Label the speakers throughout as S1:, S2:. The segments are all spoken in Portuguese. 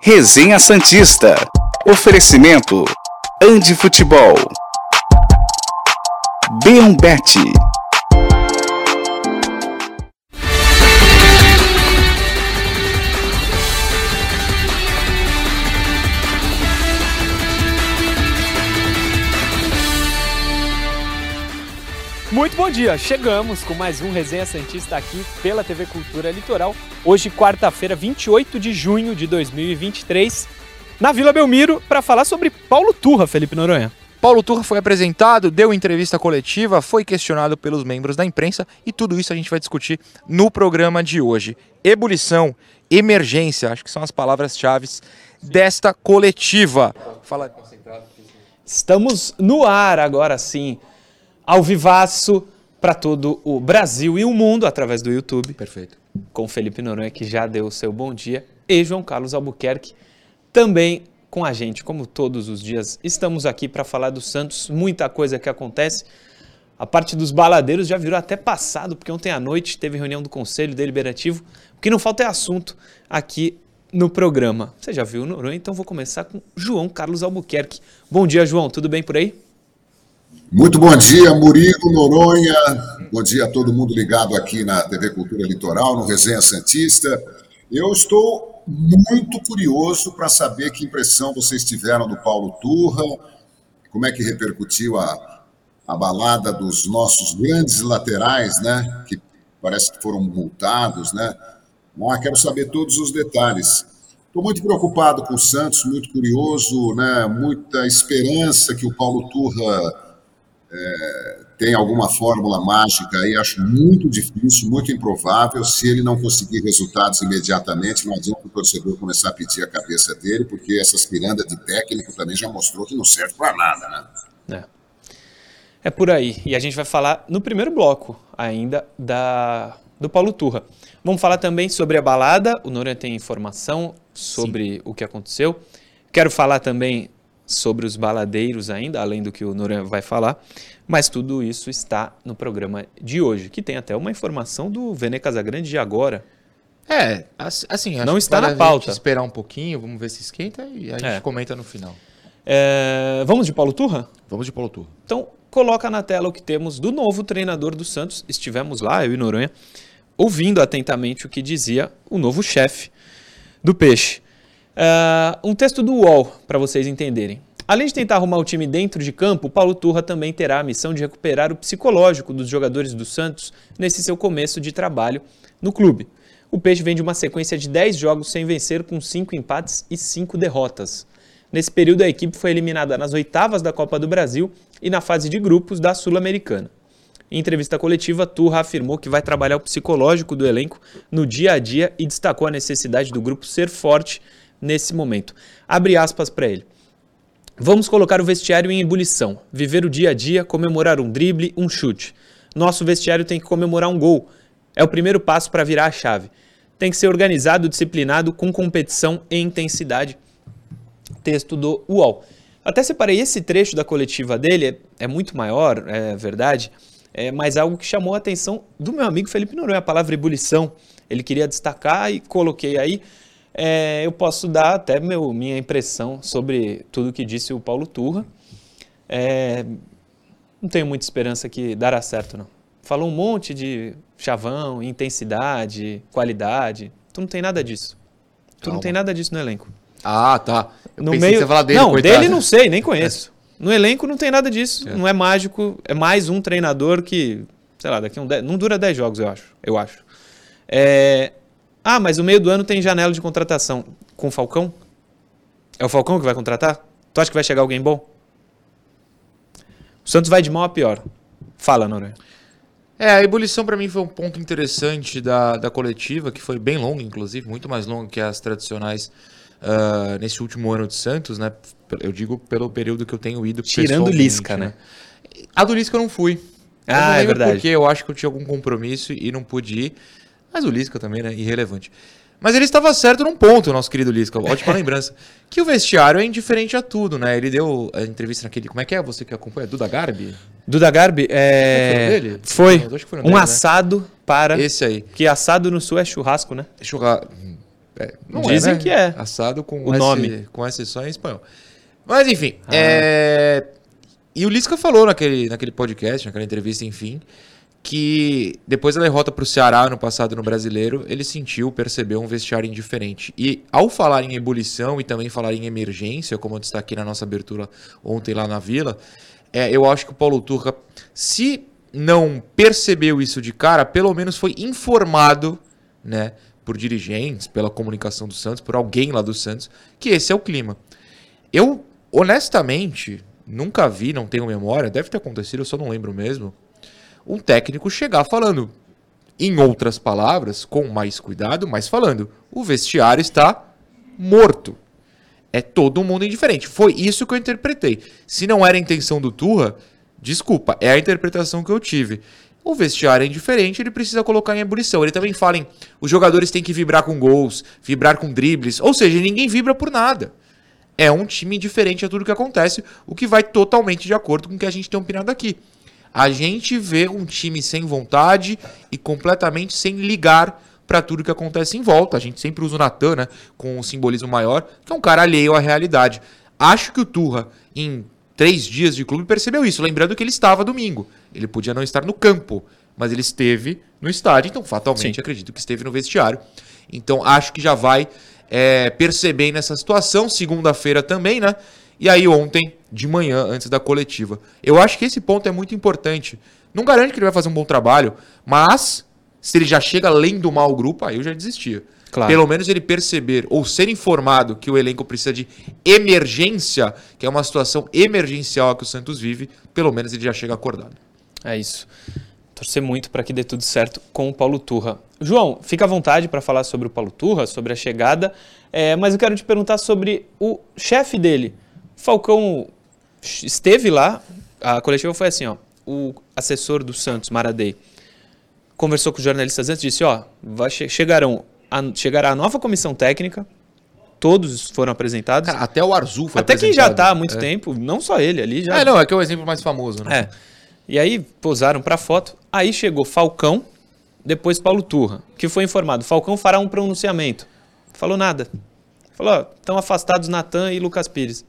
S1: Resenha Santista. Oferecimento. Andi Futebol. Beombete.
S2: Muito bom dia, chegamos com mais um Resenha Santista aqui pela TV Cultura Litoral. Hoje, quarta-feira, 28 de junho de 2023, na Vila Belmiro, para falar sobre Paulo Turra, Felipe Noronha.
S3: Paulo Turra foi apresentado, deu entrevista coletiva, foi questionado pelos membros da imprensa e tudo isso a gente vai discutir no programa de hoje. Ebulição, emergência, acho que são as palavras-chave desta coletiva.
S2: Fala. Estamos no ar agora sim ao vivaço para todo o Brasil e o mundo através do YouTube.
S3: Perfeito.
S2: Com Felipe Noronha, que já deu o seu bom dia, e João Carlos Albuquerque, também com a gente, como todos os dias. Estamos aqui para falar do Santos, muita coisa que acontece. A parte dos baladeiros já virou até passado, porque ontem à noite teve reunião do Conselho Deliberativo. O que não falta é assunto aqui no programa. Você já viu o Noronha, então vou começar com João Carlos Albuquerque. Bom dia, João, tudo bem por aí?
S4: Muito bom dia, Murilo Noronha. Bom dia a todo mundo ligado aqui na TV Cultura Litoral, no Resenha Santista. Eu estou muito curioso para saber que impressão vocês tiveram do Paulo Turra, como é que repercutiu a, a balada dos nossos grandes laterais, né? Que parece que foram multados, né? Ah, quero saber todos os detalhes. Estou muito preocupado com o Santos, muito curioso, né? Muita esperança que o Paulo Turra é, tem alguma fórmula mágica aí, acho muito difícil, muito improvável. Se ele não conseguir resultados imediatamente, não adianta o torcedor começar a pedir a cabeça dele, porque essa aspiranda de técnico também já mostrou que não serve para nada,
S2: né? É. é por aí. E a gente vai falar no primeiro bloco ainda da, do Paulo Turra. Vamos falar também sobre a balada. O Noronha tem informação sobre Sim. o que aconteceu. Quero falar também sobre os baladeiros ainda, além do que o Noran vai falar, mas tudo isso está no programa de hoje, que tem até uma informação do Vene Casagrande de agora.
S3: É, assim,
S2: não está na pauta.
S3: esperar um pouquinho, vamos ver se esquenta e a gente é. comenta no final.
S2: É, vamos de Paulo Turra?
S3: Vamos de Paulo Turra.
S2: Então, coloca na tela o que temos do novo treinador do Santos. Estivemos lá, eu e Noronha, ouvindo atentamente o que dizia o novo chefe do Peixe. Uh, um texto do UOL, para vocês entenderem. Além de tentar arrumar o time dentro de campo, Paulo Turra também terá a missão de recuperar o psicológico dos jogadores do Santos nesse seu começo de trabalho no clube. O Peixe vem de uma sequência de 10 jogos sem vencer, com 5 empates e 5 derrotas. Nesse período, a equipe foi eliminada nas oitavas da Copa do Brasil e na fase de grupos da Sul-Americana. Em entrevista coletiva, Turra afirmou que vai trabalhar o psicológico do elenco no dia a dia e destacou a necessidade do grupo ser forte nesse momento. Abre aspas para ele. Vamos colocar o vestiário em ebulição, viver o dia a dia, comemorar um drible, um chute. Nosso vestiário tem que comemorar um gol. É o primeiro passo para virar a chave. Tem que ser organizado, disciplinado, com competição e intensidade. Texto do UOL. Até separei esse trecho da coletiva dele, é, é muito maior, é verdade, é, mas algo que chamou a atenção do meu amigo Felipe Noronha, a palavra ebulição. Ele queria destacar e coloquei aí é, eu posso dar até meu, minha impressão sobre tudo que disse o Paulo Turra. É, não tenho muita esperança que dará certo, não. Falou um monte de chavão, intensidade, qualidade. Tu não tem nada disso. Tu Calma. não tem nada disso no elenco.
S3: Ah, tá.
S2: Eu no meio... dele, Não, coitado. dele não sei, nem conheço. É. No elenco não tem nada disso. É. Não é mágico. É mais um treinador que, sei lá, daqui um... Dez... Não dura 10 jogos, eu acho. Eu acho. É, ah, mas o meio do ano tem janela de contratação. Com o Falcão? É o Falcão que vai contratar? Tu acha que vai chegar alguém bom? O Santos vai de mal a pior. Fala, Noronha.
S3: É, a ebulição para mim foi um ponto interessante da, da coletiva, que foi bem longa, inclusive, muito mais longa que as tradicionais uh, nesse último ano de Santos, né? Eu digo pelo período que eu tenho ido
S2: Tirando Lisca, né?
S3: né? A do Lisca eu não fui.
S2: Ah, é verdade.
S3: Porque eu acho que eu tinha algum compromisso e não pude ir. Mas o Lisca também, né? Irrelevante. Mas ele estava certo num ponto, nosso querido Lisca. Ótima lembrança. Que o vestiário é indiferente a tudo, né? Ele deu a entrevista naquele. Como é que é? Você que acompanha? Duda Garbi?
S2: Duda Garbi é. Foi. Foi. foi um dele, né? assado né? para.
S3: Esse aí.
S2: Que assado no sul é churrasco, né?
S3: É churrasco. É,
S2: Dizem
S3: é, né?
S2: que é.
S3: Assado com
S2: O
S3: S,
S2: nome.
S3: com S só em espanhol. Mas enfim,
S2: Ah.
S3: é... E o Lisca falou naquele, naquele podcast, naquela entrevista, enfim, que depois da derrota para o Ceará no passado no Brasileiro, ele sentiu, percebeu um vestiário indiferente. E ao falar em ebulição e também falar em emergência, como eu destaquei na nossa abertura ontem lá na Vila, é, eu acho que o Paulo Turca, se não percebeu isso de cara, pelo menos foi informado, né, por dirigentes, pela comunicação do Santos, por alguém lá do Santos, que esse é o clima. Eu, honestamente, nunca vi, não tenho memória, deve ter acontecido, eu só não lembro mesmo, um técnico chegar falando, em outras palavras, com mais cuidado, mas falando, o vestiário está morto. É todo mundo indiferente. Foi isso que eu interpretei. Se não era a intenção do Turra, desculpa, é a interpretação que eu tive. O vestiário é indiferente, ele precisa colocar em ebulição. Ele também fala em os jogadores têm que vibrar com gols, vibrar com dribles, ou seja, ninguém vibra por nada. É um time indiferente a tudo que acontece, o que vai totalmente de acordo com o que a gente tem opinado aqui. A gente vê um time sem vontade e completamente sem ligar para tudo que acontece em volta. A gente sempre usa o Natan, né, com um simbolismo maior, que é um cara alheio à realidade. Acho que o Turra, em três dias de clube, percebeu isso. Lembrando que ele estava domingo. Ele podia não estar no campo, mas ele esteve no estádio, então fatalmente
S2: Sim.
S3: acredito que esteve no vestiário. Então acho que já vai é, percebendo essa situação. Segunda-feira também, né? E aí ontem, de manhã, antes da coletiva. Eu acho que esse ponto é muito importante. Não garante que ele vai fazer um bom trabalho, mas se ele já chega lendo mal o grupo, aí eu já desistia.
S2: Claro.
S3: Pelo menos ele perceber ou ser informado que o elenco precisa de emergência, que é uma situação emergencial que o Santos vive, pelo menos ele já chega acordado.
S2: É isso. Torcer muito para que dê tudo certo com o Paulo Turra. João, fica à vontade para falar sobre o Paulo Turra, sobre a chegada, é, mas eu quero te perguntar sobre o chefe dele. Falcão esteve lá, a coletiva foi assim, ó, o assessor do Santos, Maradei, conversou com os jornalistas antes e disse, ó, vai che chegarão a, chegará a nova comissão técnica, todos foram apresentados,
S3: Cara, até o Arzul foi
S2: até quem já está há muito
S3: É.
S2: tempo, não só ele ali, já
S3: É, não, é que é o exemplo mais famoso, né?
S2: é. E aí posaram para foto. Aí chegou Falcão, depois Paulo Turra, que foi informado. Falcão fará um pronunciamento. Falou nada. Falou, ó, estão afastados Natan e Lucas Pires.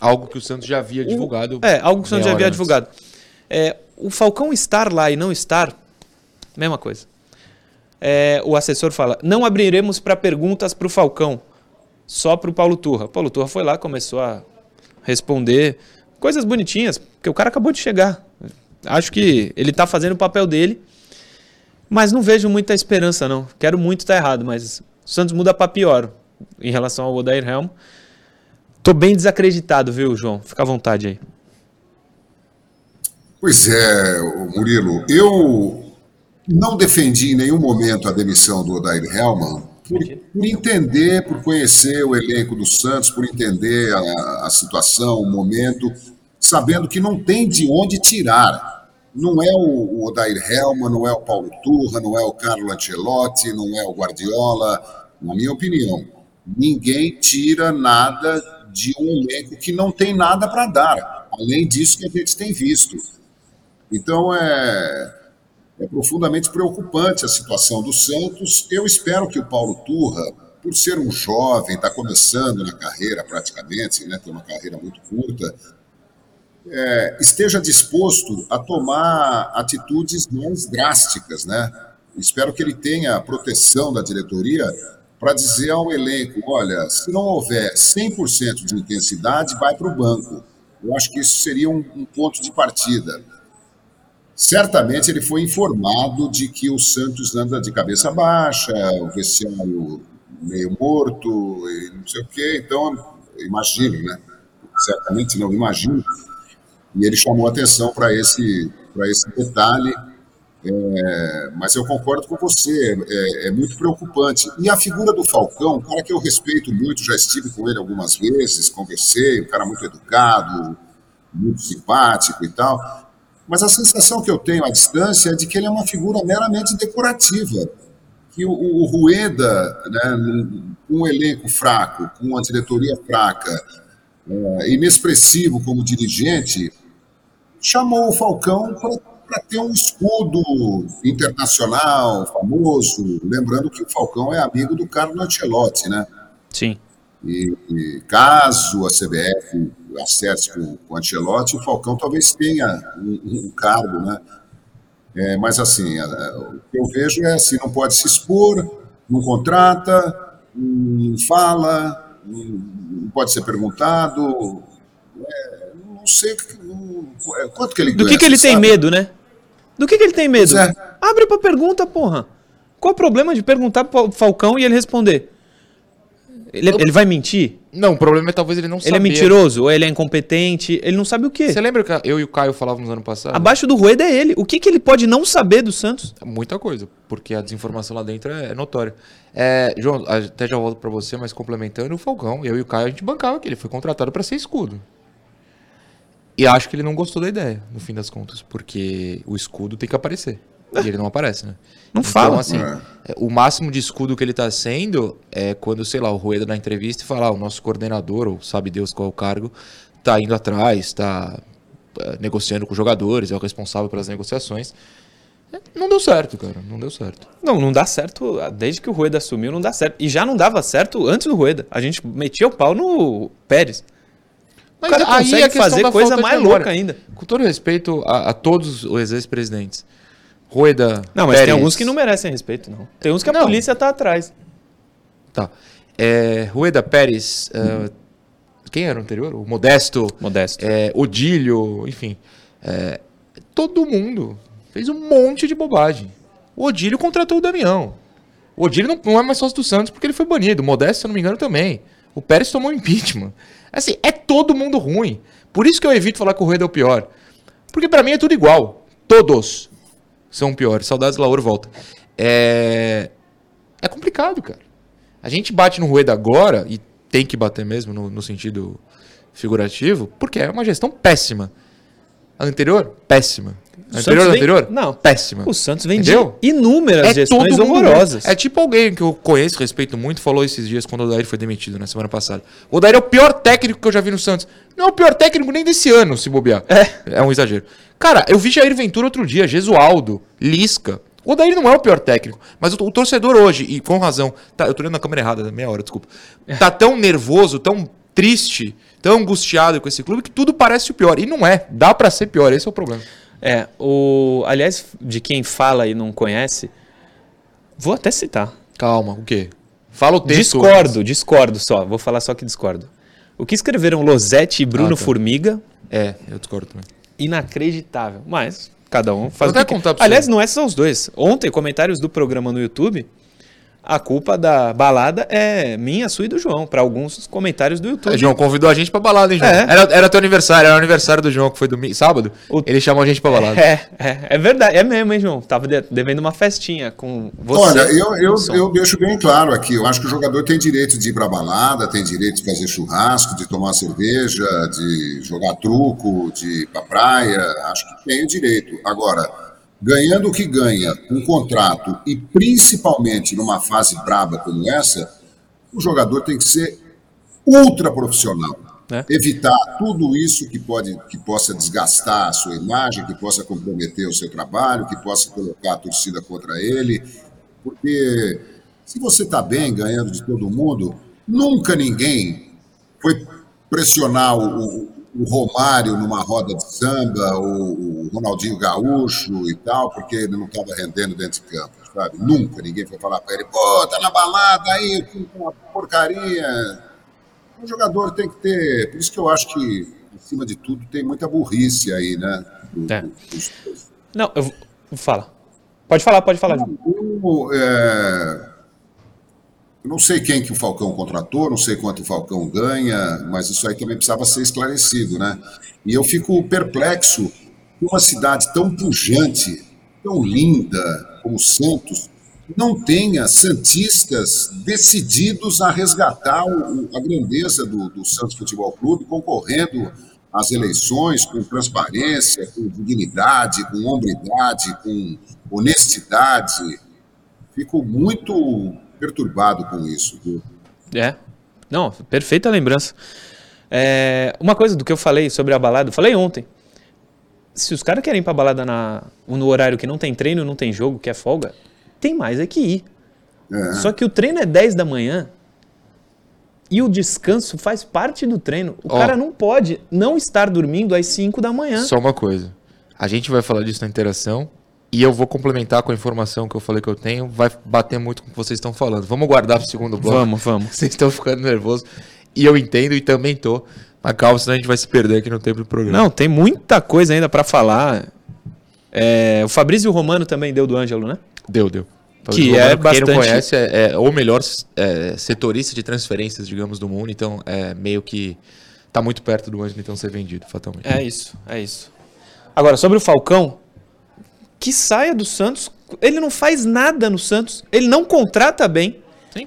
S3: Algo que o Santos já havia divulgado.
S2: É, algo que o Santos já havia
S3: antes.
S2: divulgado. É, o Falcão estar lá e não estar, mesma coisa. É, o assessor fala, não abriremos para perguntas para o Falcão, só para o Paulo Turra. Paulo Turra foi lá, começou a responder coisas bonitinhas, porque o cara acabou de chegar. Acho que ele está fazendo o papel dele, mas não vejo muita esperança não. Quero muito estar errado, mas o Santos muda para pior em relação ao Odair Helm. Tô bem desacreditado, viu, João? Fica à vontade aí.
S4: Pois é, Murilo, eu não defendi em nenhum momento a demissão do Odair Hellman por, por entender, por conhecer o elenco do Santos, por entender a, a situação, o momento, sabendo que não tem de onde tirar. Não é o, o Odair Hellman, não é o Paulo Turra, não é o Carlo Ancelotti, não é o Guardiola, na minha opinião. Ninguém tira nada de um elenco que não tem nada para dar, além disso que a gente tem visto. Então é, é profundamente preocupante a situação do Santos. Eu espero que o Paulo Turra, por ser um jovem, está começando na carreira praticamente, né, tem uma carreira muito curta, é, esteja disposto a tomar atitudes mais drásticas, né? Espero que ele tenha a proteção da diretoria para dizer ao elenco, olha, se não houver 100% de intensidade, vai para o banco. Eu acho que isso seria um, um ponto de partida. Certamente ele foi informado de que o Santos anda de cabeça baixa, o vestiário meio morto, não sei o quê. Então, imagino, né? Certamente não imagino. E ele chamou atenção para esse, esse detalhe. É, mas eu concordo com você, é, é, muito preocupante. E a figura do Falcão, um cara que eu respeito muito, já estive com ele algumas vezes, conversei, um cara muito educado, muito simpático e tal. Mas a sensação que eu tenho à distância é de que ele é uma figura meramente decorativa. Que o, o Rueda, né, um elenco fraco, com uma diretoria fraca, é, inexpressivo como dirigente, chamou o Falcão para ter um escudo internacional famoso. Lembrando que o Falcão é amigo do Carlo Ancelotti, né?
S2: Sim.
S4: E, e caso a CBF acerte com, com o Ancelotti, o Falcão talvez tenha um, um cargo, né? É, mas assim, o que eu vejo é assim, não pode se expor, não contrata, não fala, não pode ser perguntado. É, não sei não, é, quanto que ele
S2: Do que, que ele sabe? tem medo, né? Do que, que ele tem medo? É. Abre pra pergunta, porra. Qual o problema de perguntar pro Falcão e ele responder? Ele, ele vai mentir?
S3: Não, o problema é talvez ele não
S2: Ele é mentiroso? Ou ele é incompetente? Ele não sabe o quê?
S3: Você lembra que eu e o Caio falávamos ano passado?
S2: Abaixo do Rueda é ele. O que, que ele pode não saber do Santos?
S3: Muita coisa, porque a desinformação lá dentro é notória. É, João, até já volto para você, mas complementando o Falcão, eu e o Caio, a gente bancava que ele foi contratado para ser escudo. E acho que ele não gostou da ideia, no fim das contas, porque o escudo tem que aparecer. E ele não aparece, né?
S2: Não então, fala.
S3: assim, é. é. o máximo de escudo que ele está sendo é quando, sei lá, o Rueda na entrevista e fala, ah, o nosso coordenador, ou sabe Deus qual é o cargo, está indo atrás, está é, negociando com os jogadores, é o responsável pelas negociações. É, não deu certo, cara. Não deu certo.
S2: Não, não dá certo. Desde que o Rueda assumiu, não dá certo. E já não dava certo antes do Rueda. A gente metia o pau no Pérez.
S3: Mas o cara consegue fazer coisa mais louca ainda. Com todo respeito a, a todos os ex-presidentes. Rueda.
S2: Não, mas Pérez. tem alguns que não merecem respeito, não. Tem uns que a não. polícia tá atrás.
S3: Tá. É, Rueda Pérez. Uh, quem era o anterior? O Modesto.
S2: Modesto.
S3: É, Odílio, enfim. É, todo mundo fez um monte de bobagem. O Odílio contratou o Damião. O Odílio não, não é mais sócio do Santos porque ele foi banido. O Modesto, se eu não me engano, também. O Pérez tomou impeachment. Assim, é todo mundo ruim. Por isso que eu evito falar que o Rueda é o pior. Porque para mim é tudo igual. Todos são piores. Saudades Lauro volta. É... é complicado, cara. A gente bate no Rueda agora, e tem que bater mesmo no, no sentido figurativo, porque é uma gestão péssima. A anterior, péssima. Anterior, vem... anterior?
S2: Não.
S3: Péssima.
S2: O Santos vem Entendeu? de inúmeras é gestões horrorosas.
S3: É tipo alguém que eu conheço, respeito muito, falou esses dias quando o Odair foi demitido, na semana passada. O Odair é o pior técnico que eu já vi no Santos. Não é o pior técnico nem desse ano, se bobear. É. É um exagero. Cara, eu vi Jair Ventura outro dia, Gesualdo, Lisca. O Odair não é o pior técnico, mas o, o, torcedor hoje, e com razão, tá, eu tô olhando na câmera errada, meia hora, desculpa. Tá tão nervoso, tão triste, tão angustiado com esse clube que tudo parece o pior. E não é. Dá para ser pior, esse é o problema.
S2: É, o. Aliás, de quem fala e não conhece, vou até citar.
S3: Calma, o quê? Fala o texto.
S2: Discordo, discordo só. Vou falar só que discordo. O que escreveram Losetti e Bruno ah, tá. Formiga.
S3: É, eu discordo também.
S2: Inacreditável. Mas cada um faz
S3: Vou
S2: o que
S3: contar
S2: quer. Aliás, não é só os dois. Ontem, comentários do programa no YouTube a culpa da balada é minha, sua e do João, para alguns comentários do YouTube. É,
S3: João convidou a gente pra balada, hein, João? É. Era, era teu aniversário, era o aniversário do João, que foi domingo, sábado. O... Ele chamou a gente pra balada.
S2: É, é, é verdade, é mesmo, hein, João? Tava devendo uma festinha com você.
S4: Olha, eu, eu, eu deixo bem claro aqui, eu acho que o jogador tem direito de ir pra balada, tem direito de fazer churrasco, de tomar cerveja, de jogar truco, de ir pra praia, acho que tem o direito. Agora ganhando o que ganha, um contrato e principalmente numa fase braba como essa, o jogador tem que ser ultra profissional. É. Evitar tudo isso que, pode, que possa desgastar a sua imagem, que possa comprometer o seu trabalho, que possa colocar a torcida contra ele. Porque se você está bem, ganhando de todo mundo, nunca ninguém foi pressionar o, o Romário numa roda de samba, o, Ronaldinho Gaúcho e tal, porque ele não estava rendendo dentro de campo, sabe? Nunca ninguém foi falar para ele, pô, tá na balada aí, uma porcaria. O jogador tem que ter. Por isso que eu acho que, acima de tudo, tem muita burrice aí, né? Do,
S2: é. Não, eu vou. Fala. Pode falar, pode falar. Não,
S4: eu, é não sei quem que o Falcão contratou, não sei quanto o Falcão ganha, mas isso aí também precisava ser esclarecido, né? E eu fico perplexo que uma cidade tão pujante, tão linda como Santos, não tenha santistas decididos a resgatar o, a grandeza do, do Santos Futebol Clube, concorrendo às eleições com transparência, com dignidade, com hombridade, com honestidade. Fico muito perturbado com isso. Viu?
S2: É. Não, perfeita lembrança. É, uma coisa do que eu falei sobre a balada, falei ontem. se os caras querem ir pra balada na, no horário que não tem treino, não tem jogo, que é folga, tem mais é que ir.
S4: É.
S2: Só que o treino é 10 da manhã e o descanso faz parte do treino. O
S3: Ó.
S2: cara não pode não estar dormindo às 5 da manhã.
S3: Só uma coisa. A gente vai falar disso na interação e eu vou complementar com a informação que eu falei que eu tenho. Vai bater muito com o que vocês estão falando. Vamos guardar pro segundo bloco.
S2: Vamos, vamos.
S3: Vocês estão ficando nervosos. E eu entendo e também tô. Mas calma, senão a gente vai se perder aqui no tempo do programa.
S2: Não, tem muita coisa ainda pra falar. É, o Fabrício Romano também deu do Ângelo, né?
S3: Deu, deu.
S2: Que
S3: Romano,
S2: é
S3: Quem
S2: bastante-
S3: não conhece é, é o melhor é, setorista de transferências, digamos, do mundo. Então, é meio que tá muito perto do Ângelo então ser vendido, fatalmente.
S2: É isso, é isso. Agora, sobre o Falcão, que saia do Santos. Ele não faz nada no Santos. Ele não contrata bem.
S3: Sim.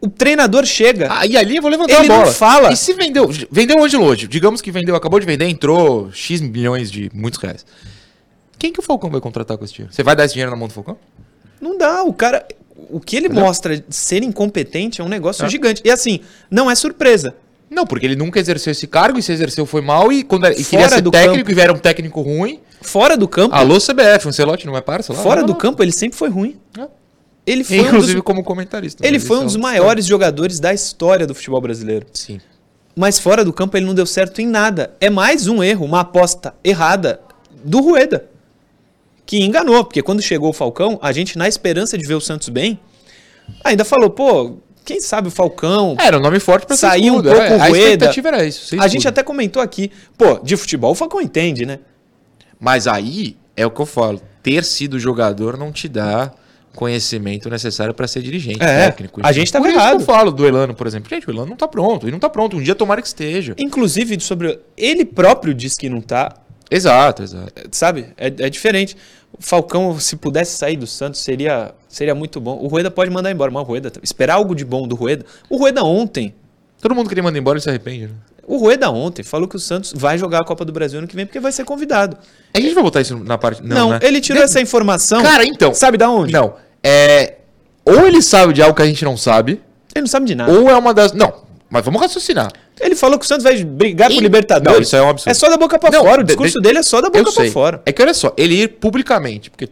S2: O treinador chega.
S3: Ah, e ali eu vou levantar
S2: Ele
S3: a bola.
S2: não fala.
S3: E se vendeu? Vendeu hoje hoje. Digamos que vendeu, acabou de vender, entrou X milhões de muitos reais. Quem que o Falcão vai contratar com esse dinheiro? Você vai dar esse dinheiro na mão do Falcão?
S2: Não dá, o cara. O que ele mostra de ser incompetente é um negócio
S3: É.
S2: gigante. E assim, não é surpresa.
S3: Não, porque ele nunca exerceu esse cargo e se exerceu foi mal e quando e queria ser
S2: do
S3: técnico
S2: campo.
S3: e era um técnico ruim.
S2: Fora do campo,
S3: Alô CBF, um Celote não é parça lá?
S2: fora
S3: Não,
S2: do
S3: não.
S2: campo, ele sempre foi ruim.
S3: É.
S2: Ele foi um
S3: Inclusive
S2: dos,
S3: como comentarista.
S2: ele foi um
S3: é
S2: dos
S3: outra
S2: maiores jogadores da história do futebol brasileiro.
S3: Sim.
S2: Mas fora do campo ele não deu certo em nada. É mais um erro, uma aposta errada do Rueda. Que enganou, porque quando chegou o Falcão, a gente, na esperança de ver o Santos bem, ainda falou, pô, quem sabe o Falcão.
S3: Era um nome forte pra
S2: Sair um pouco
S3: é. A
S2: Rueda.
S3: expectativa era isso.
S2: a gente até comentou aqui, pô, de futebol o Falcão entende, né?
S3: Mas aí é o que eu falo. Ter sido jogador não te dá conhecimento necessário pra ser dirigente,
S2: É,
S3: técnico.
S2: a gente tava
S3: Por
S2: errado.
S3: eu falo do Elano, por exemplo. Gente, o Elano não tá pronto. Ele não tá pronto. Um dia tomara que esteja.
S2: Inclusive, sobre. Ele próprio diz que não tá,
S3: Exato, exato.
S2: sabe? É, é diferente. O Falcão, se pudesse sair do Santos, seria, seria muito bom. O Rueda pode mandar embora, mas o Rueda. Esperar algo de bom do Rueda. O Rueda ontem.
S3: Todo mundo que ele manda embora ele se arrepende, né?
S2: O Rueda ontem falou que o Santos vai jogar a Copa do Brasil ano que vem porque vai ser convidado.
S3: A gente vai botar isso na parte. Não,
S2: Não,
S3: né?
S2: ele tirou
S3: De-
S2: essa informação.
S3: Cara, então.
S2: Sabe da onde?
S3: Não. É. Ou ele sabe de algo que a gente não sabe,
S2: Ele não sabe de nada.
S3: ou é uma das. Não, mas vamos raciocinar.
S2: Ele falou que o Santos vai brigar
S3: E-
S2: por Libertadores.
S3: Não, isso é um absurdo.
S2: É só da boca pra
S3: Não,
S2: fora. O discurso
S3: de-
S2: dele é só da boca pra fora.
S3: É que olha só, ele ir publicamente, porque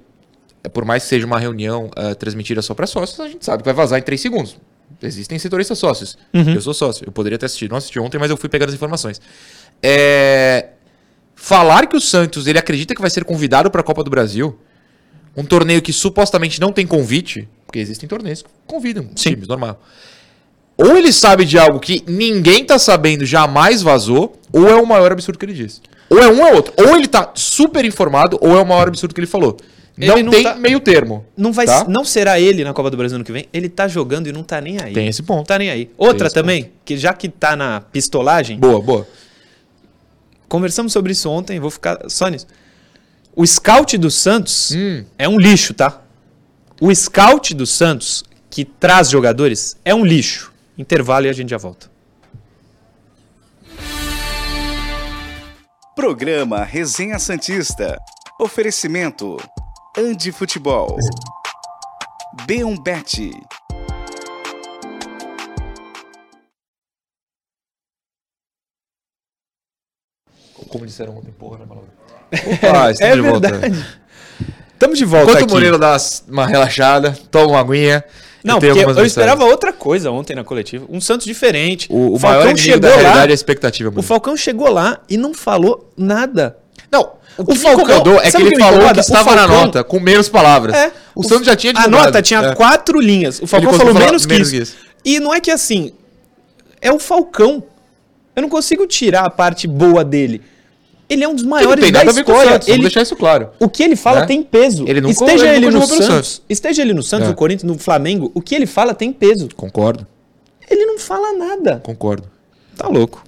S3: é, por mais que seja uma reunião ah, transmitida só para sócios, a gente sabe que vai vazar em três segundos. Existem setoristas sócios.
S2: Uhum.
S3: Eu sou sócio. Eu poderia ter assistido. Não assisti ontem, mas eu fui pegando as informações. É, Falar que o Santos ele acredita que vai ser convidado para a Copa do Brasil, um torneio que supostamente não tem convite, porque existem torneios que convidam
S2: Sim.
S3: times, normal. Ou ele sabe de algo que ninguém tá sabendo, jamais vazou, ou é o maior absurdo que ele disse. Ou é um ou é outro. Ou ele tá super informado, ou é o maior absurdo que ele falou.
S2: Ele
S3: não,
S2: não
S3: tem
S2: tá-
S3: meio termo.
S2: Não, vai,
S3: Tá?
S2: não será ele na Copa do Brasil ano que vem. Ele tá jogando e não tá nem aí.
S3: Tem esse ponto.
S2: Não tá nem aí. Outra também, que já que tá na pistolagem,
S3: Boa, boa.
S2: conversamos sobre isso ontem, vou ficar só nisso. O scout do Santos
S3: Hum.
S2: é um lixo, tá? O scout do Santos, que traz jogadores, é um lixo. Intervalo e a gente já volta.
S1: Programa Resenha Santista. Oferecimento. Andi Futebol. B1 Bet.
S3: Como disseram ontem, porra, né, maluco? Opa, estamos
S2: É
S3: de volta.
S2: verdade. Estamos de volta
S3: Enquanto
S2: aqui.
S3: o Murilo dá uma relaxada, toma uma aguinha.
S2: Não, eu
S3: mensagens.
S2: esperava outra coisa ontem na coletiva. Um Santos diferente.
S3: O, o
S2: Falcão
S3: maior inimigo da
S2: chegou lá.
S3: realidade é a expectativa,
S2: O. Falcão chegou lá e não falou nada.
S3: Não, o que
S2: O Falcão-
S3: incomodou é que
S2: o
S3: ele
S2: que
S3: falou
S2: incomoda?
S3: que
S2: O
S3: estava na
S2: Falcão-
S3: nota, com menos palavras.
S2: É.
S3: O, Santos já tinha
S2: A
S3: divulgado.
S2: nota tinha
S3: É.
S2: quatro linhas. O Falcão falou menos que,
S3: menos que isso.
S2: E não é que assim. É o Falcão. Eu não consigo tirar a parte boa dele. Ele é um dos maiores da
S3: a o
S2: história.
S3: Santos, vamos
S2: ele,
S3: deixar isso claro.
S2: o que ele fala
S3: Né?
S2: tem peso.
S3: Ele
S2: esteja
S3: ele
S2: ele, no Santos,
S3: Santos.
S2: esteja ele no Santos,
S3: É.
S2: no Corinthians, no Flamengo, o que ele fala tem peso.
S3: Concordo,
S2: Ele não fala nada.
S3: concordo.
S2: Tá louco.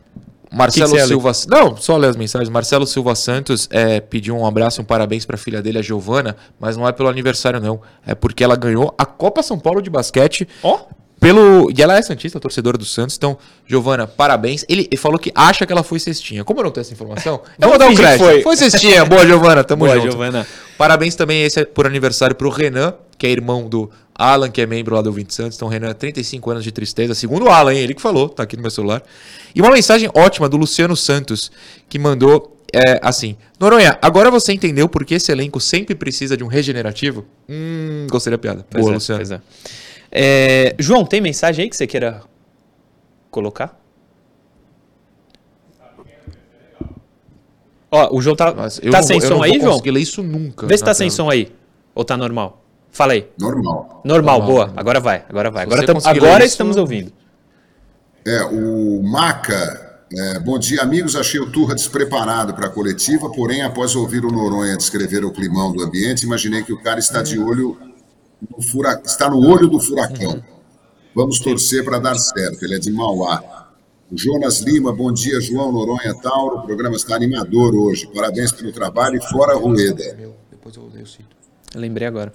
S3: Marcelo
S2: Que que
S3: Silva. Não, só ler as mensagens. Marcelo Silva Santos é, pediu um abraço e um parabéns pra filha dele, a Giovana, mas não é pelo aniversário, não. É porque ela ganhou a Copa São Paulo de basquete
S2: Ó.
S3: pelo. E ela é Santista, torcedora do Santos. Então, Giovana, parabéns. Ele, falou que acha que ela foi cestinha. Como eu não tenho essa informação, eu vou dar um crédito.
S2: foi.
S3: Foi cestinha. Boa, Giovana. Tamo
S2: Boa,
S3: junto.
S2: Giovana.
S3: Parabéns também esse é por aniversário pro Renan, que é irmão do Alan, que é membro lá do 20 Santos. Então, Renan, 35 anos de tristeza. Segundo o Alan, hein? ele que falou, tá aqui no meu celular. E uma mensagem ótima do Luciano Santos, que mandou. é assim. Noronha, agora você entendeu por que esse elenco sempre precisa de um regenerativo? Hum, gostei da piada.
S2: Pois
S3: Boa,
S2: é,
S3: Luciano.
S2: é. É, João, tem mensagem aí que você queira colocar? Ó, o João tá,
S3: eu
S2: tá
S3: não
S2: sem
S3: eu
S2: som
S3: não
S2: aí, João?
S3: conseguir ler isso nunca.
S2: Vê se tá sem
S3: tela.
S2: som aí. Ou tá normal? Fala aí.
S4: Normal.
S2: Normal,
S3: Normal,
S2: boa.
S3: normal.
S2: Agora vai, agora vai. Agora, tam- agora
S3: isso-
S2: estamos ouvindo.
S4: É, o Maca. é, bom dia, amigos. Achei o Turra despreparado para a coletiva, porém, após ouvir o Noronha descrever o climão do ambiente, imaginei que o cara está de olho no fura... está no olho do furacão. Vamos torcer para dar certo. Ele é de Mauá. O Jonas Lima, bom dia, João Noronha Tauro. O programa está animador hoje. Parabéns pelo trabalho e fora Rueda.
S3: Depois eu. Eu
S2: lembrei agora.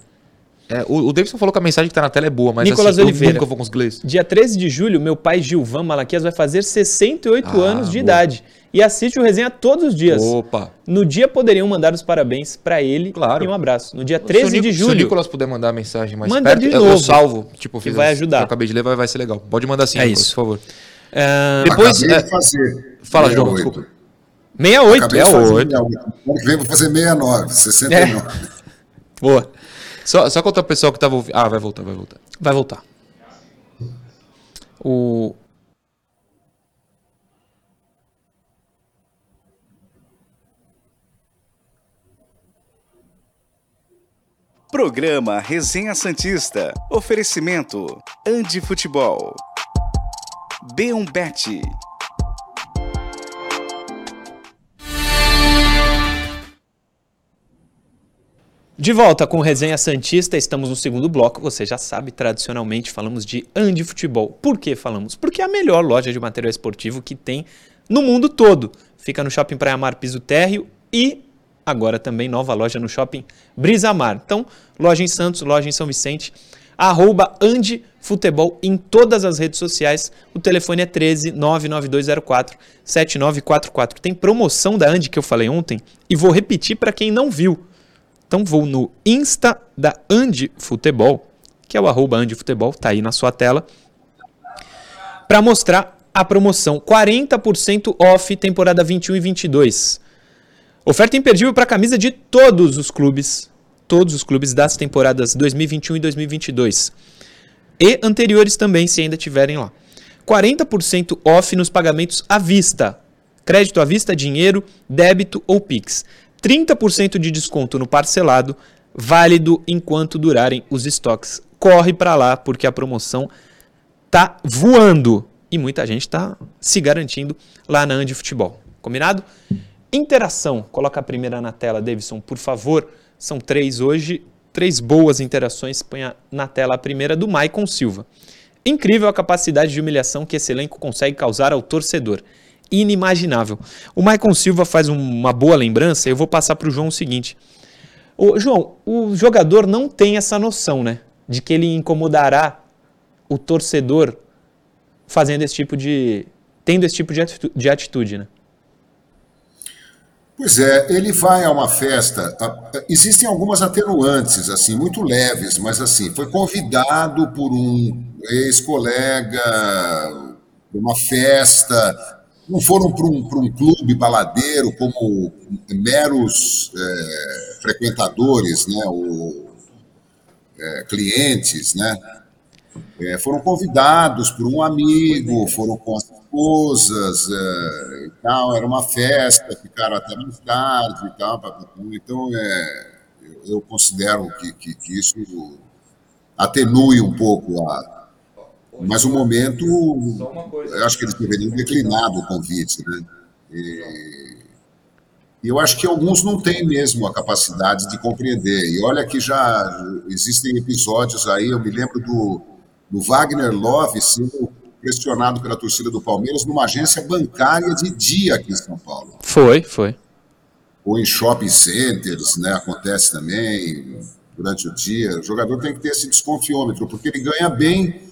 S3: É, o, o Davidson falou que a mensagem que tá na tela é boa, mas
S2: Nicolas
S3: assim,
S2: Oliveira.
S3: eu nunca vou conseguir ler isso.
S2: Dia 13 de julho, meu pai Gilvan Malaquias vai fazer 68
S3: Ah,
S2: anos de
S3: boa.
S2: idade. E assiste o resenha todos os dias.
S3: Opa.
S2: No dia poderiam mandar os parabéns pra ele
S3: Claro.
S2: e um abraço. No dia
S3: Se o
S2: 13
S3: Nico-
S2: de
S3: Se o
S2: julho.
S3: Nicolas puder mandar a mensagem mais
S2: Manda
S3: perto,
S2: de
S3: eu- eu
S2: novo,
S3: salvo. Tipo, fiz
S2: vai
S3: as-
S2: ajudar.
S3: que Eu acabei de ler, vai, vai ser legal. Pode mandar sim,
S2: É
S3: Nicolas,
S2: isso.
S3: por favor.
S2: Ah,
S3: Depois, é,
S4: de fazer.
S3: fala, João,
S4: 68.
S3: desculpa.
S2: 68.
S4: Acabei
S2: É
S4: de fazer
S2: oito.
S4: 68. Ano que vem vou fazer 69, 69.
S2: Boa.
S3: Só, só contar pro pessoal que tava ouvindo. Ah, vai voltar, vai voltar.
S2: Vai voltar. O.
S1: Programa Resenha Santista. Oferecimento: Andi Futebol. B1Bet.
S2: De volta com Resenha Santista, estamos no segundo bloco. Você já sabe, tradicionalmente falamos de Andi Futebol. Por que falamos? Porque é a melhor loja de material esportivo que tem no mundo todo. Fica no Shopping Praia Mar Piso Térreo e agora também nova loja no Shopping Brisa Mar. Então, loja em Santos, loja em São Vicente, arroba Andi Futebol em todas as redes sociais. O telefone é 13 99204 7944. Tem promoção da Andi que eu falei ontem e vou repetir para quem não viu. Então vou no Insta da Andi Futebol, que é o arroba Andi Futebol, tá aí na sua tela, para mostrar a promoção 40% off temporada 21 e 22. Oferta imperdível para camisa de todos os clubes, todos os clubes das temporadas 2021 e 2022. E anteriores também, se ainda tiverem lá. 40% off nos pagamentos à vista. Crédito à vista, dinheiro, débito ou Pix. 30% de desconto no parcelado, válido enquanto durarem os estoques. Corre para lá porque a promoção tá voando e muita gente tá se garantindo lá na Andi Futebol. Combinado? Interação. Coloca a primeira na tela, Davidson, por favor. São três hoje, três boas interações. Ponha na tela a primeira do Maicon Silva. Incrível a capacidade de humilhação que esse elenco consegue causar ao torcedor inimaginável. O Maicon Silva faz um- uma boa lembrança, eu vou passar para o João o seguinte. O, João, o jogador não tem essa noção, né? De que ele incomodará o torcedor fazendo esse tipo de. tendo esse tipo de atitu- de atitude, né?
S4: Pois é, ele vai a uma festa. Existem algumas atenuantes, assim, muito leves, mas assim, foi convidado por um ex-colega uma festa. Não foram para um, para um clube baladeiro como meros é, frequentadores, né, ou, é, clientes, né? É, foram convidados por um amigo, foram com as esposas é, e tal, era uma festa, ficaram até mais tarde e tal. Então, é, eu, eu considero que, que, que isso atenue um pouco a. Mas o momento, eu acho que eles deveriam declinar do convite, né? E, eu acho que alguns não têm mesmo a capacidade de compreender. E olha que já existem episódios aí, eu me lembro do, do Wagner Love sendo pressionado pela torcida do Palmeiras numa agência bancária de dia aqui em São Paulo.
S2: Foi, foi.
S4: Ou em shopping centers, né? Acontece também durante o dia. O jogador tem que ter esse desconfiômetro, porque ele ganha bem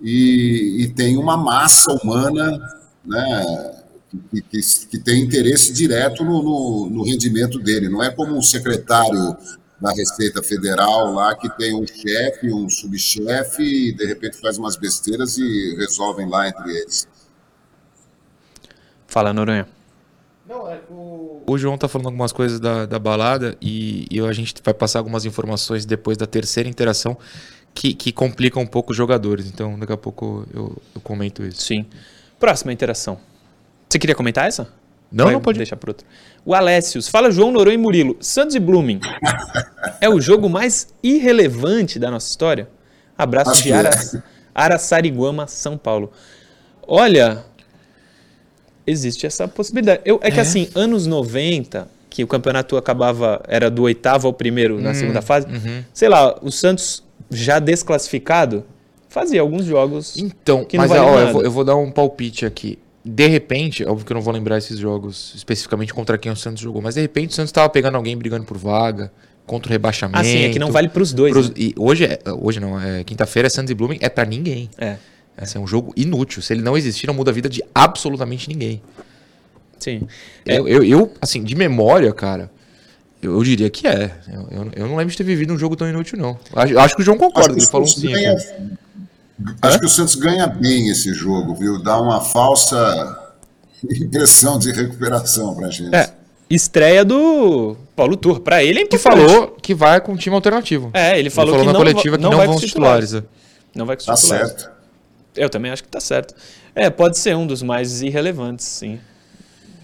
S4: e, e tem uma massa humana, né? Que, que, que tem interesse direto no, no, no rendimento dele. Não é como um secretário da Receita Federal lá que tem um chefe, um subchefe e de repente faz umas besteiras e resolvem lá entre eles.
S2: Fala, Noronha.
S3: O João tá falando algumas coisas da, da balada e, e a gente vai passar algumas informações depois da terceira interação que, que complicam um pouco os jogadores. Então, daqui a pouco eu, eu comento isso.
S2: Sim. Próxima interação. Você queria comentar essa?
S3: Não,
S2: Vai
S3: não pode.
S2: deixar para outro. O Alécios. Fala João Noronha e Murilo. Santos e Blooming. é o jogo mais irrelevante da nossa história? Abraço
S4: Acho
S2: de
S4: que é.
S2: Aras, Araçariguama, São Paulo. Olha, existe essa possibilidade. Eu, é, que assim, anos 90, que o campeonato acabava, era do oitavo ao primeiro na segunda fase, sei lá, o Santos já desclassificado fazia alguns jogos.
S3: Então,
S2: Que não
S3: mas
S2: vale
S3: ó, eu, vou, eu vou dar um palpite aqui. De repente, óbvio que eu não vou lembrar esses jogos especificamente contra quem o Santos jogou, mas de repente o Santos tava pegando alguém brigando por vaga, contra o rebaixamento.
S2: Assim, é que não vale pros dois.
S3: pros-
S2: né?
S3: e hoje, é, hoje não, é quinta-feira é Santos e Blooming, é pra ninguém.
S2: É,
S3: Esse é um jogo inútil. Se ele não existir, não muda a vida de absolutamente ninguém.
S2: sim. É.
S3: Eu, eu, eu, assim, de memória, cara, eu, eu diria que é. Eu, eu, eu não lembro de ter vivido um jogo tão inútil, não. Acho, acho que o João concorda,
S4: Acho que
S3: ele
S4: o
S3: falou um
S4: Santos
S3: sim
S4: ganha-
S3: aqui.
S4: Acho que o Santos ganha bem esse jogo, viu? Dá uma falsa impressão de recuperação pra gente.
S2: É, estreia do Paulo Tur. Pra ele é
S3: Que falou que vai com um time alternativo.
S2: É, ele falou,
S3: falou
S2: que
S3: na
S2: não,
S3: coletiva
S2: va-
S3: que não,
S2: vai
S3: vão titulares. é.
S2: Não vai com os
S4: Tá
S2: titulares.
S4: certo.
S2: Eu também acho que tá certo. É, pode ser um dos mais irrelevantes, sim.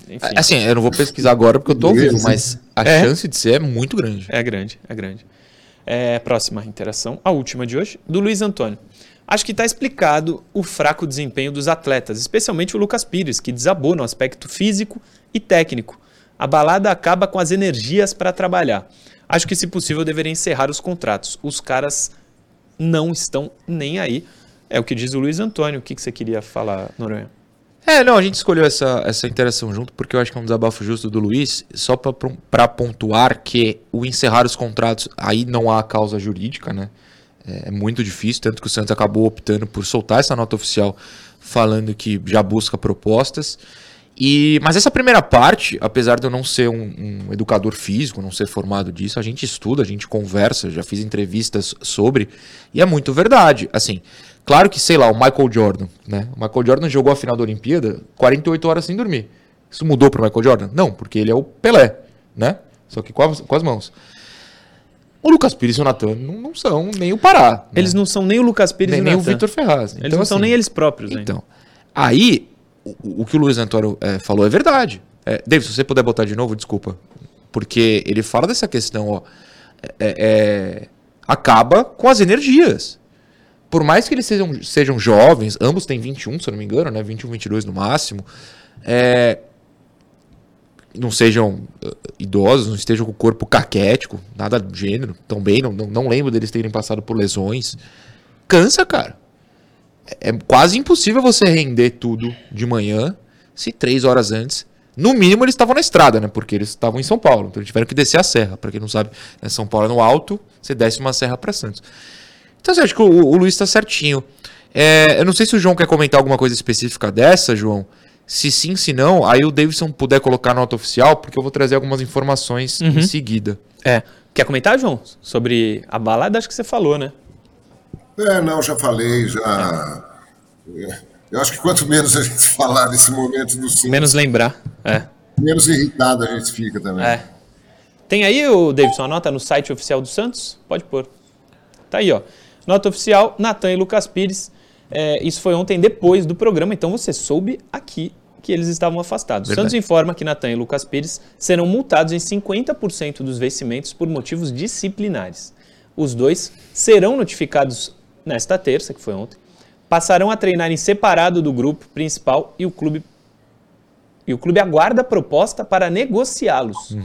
S2: Enfim,
S3: Assim, eu não vou pesquisar agora porque eu tô vivo, mas a
S2: É.
S3: chance de ser é muito grande.
S2: é grande, é grande. É, próxima interação, a última de hoje, do Luiz Antônio. Acho que está explicado o fraco desempenho dos atletas, especialmente o Lucas Pires, que desabou no aspecto físico e técnico. A balada acaba com as energias para trabalhar. Acho que, se possível, deveria encerrar os contratos. Os caras não estão nem aí. É o que diz o Luiz Antônio. O que, que você queria falar, Noronha?
S3: É, não, a gente escolheu essa, essa interação junto porque eu acho que é um desabafo justo do Luiz, só pra pontuar que o encerrar os contratos, aí não há causa jurídica, né? É, é muito difícil, tanto que o Santos acabou optando por soltar essa nota oficial falando que já busca propostas. E, mas essa primeira parte, apesar de eu não ser um, um educador físico, não ser formado disso, a gente estuda, a gente conversa, já fiz entrevistas sobre, e é muito verdade. Assim, claro que, sei lá, o Michael Jordan, né? O Michael Jordan jogou a final da Olimpíada 48 horas sem dormir. Isso mudou pro Michael Jordan? Não, porque ele é o Pelé, né? Só que com as, com as mãos. O Lucas Pires e o Natan não, não são nem o Pará. né?
S2: Eles não são nem o Lucas Pires
S3: nem,
S2: e o
S3: nem o
S2: Natan.
S3: Vitor Ferraz.
S2: Eles não são nem eles próprios ainda.
S3: Então, aí, o, o que o Luiz Antônio é, falou é verdade. É, David, se você puder botar de novo, desculpa. Porque ele fala dessa questão, ó. é- é, acaba com as energias. Por mais que eles sejam, sejam jovens, ambos têm 21, se eu não me engano, né? 21, 22 no máximo. É, não sejam uh, idosos, não estejam com o corpo caquético, nada do gênero. Também não, não, não lembro deles terem passado por lesões. Cansa, cara. É é quase impossível você render tudo de manhã se três horas antes. No mínimo eles estavam na estrada, né? Porque eles estavam em São Paulo. Então eles tiveram que descer a serra. Pra quem não sabe, né, São Paulo é no alto, você desce uma serra pra Santos. Então você acha que o, o Luiz tá certinho. É, eu não sei se o João quer comentar alguma coisa específica dessa, João. Se sim, se não, aí o Davidson puder colocar a nota oficial, porque eu vou trazer algumas informações em seguida.
S2: É. Quer comentar, João? Sobre a balada, acho que você falou, né?
S4: É, não, já falei, já. Eu acho que quanto menos a gente falar nesse momento do sim,
S2: Menos lembrar. É.
S4: menos irritado a gente fica também.
S2: É. Tem aí, o Davidson, a nota no site oficial do Santos? Pode pôr. Tá aí, ó. Nota oficial, Natan e Lucas Pires. É, isso foi ontem depois do programa, então você soube aqui que eles estavam afastados.
S3: Verdade.
S2: Santos informa que Natan e Lucas Pires serão multados em 50% dos vencimentos por motivos disciplinares. Os dois serão notificados nesta terça, que foi ontem, passarão a treinar em separado do grupo principal e o clube e o clube aguarda a proposta para negociá-los.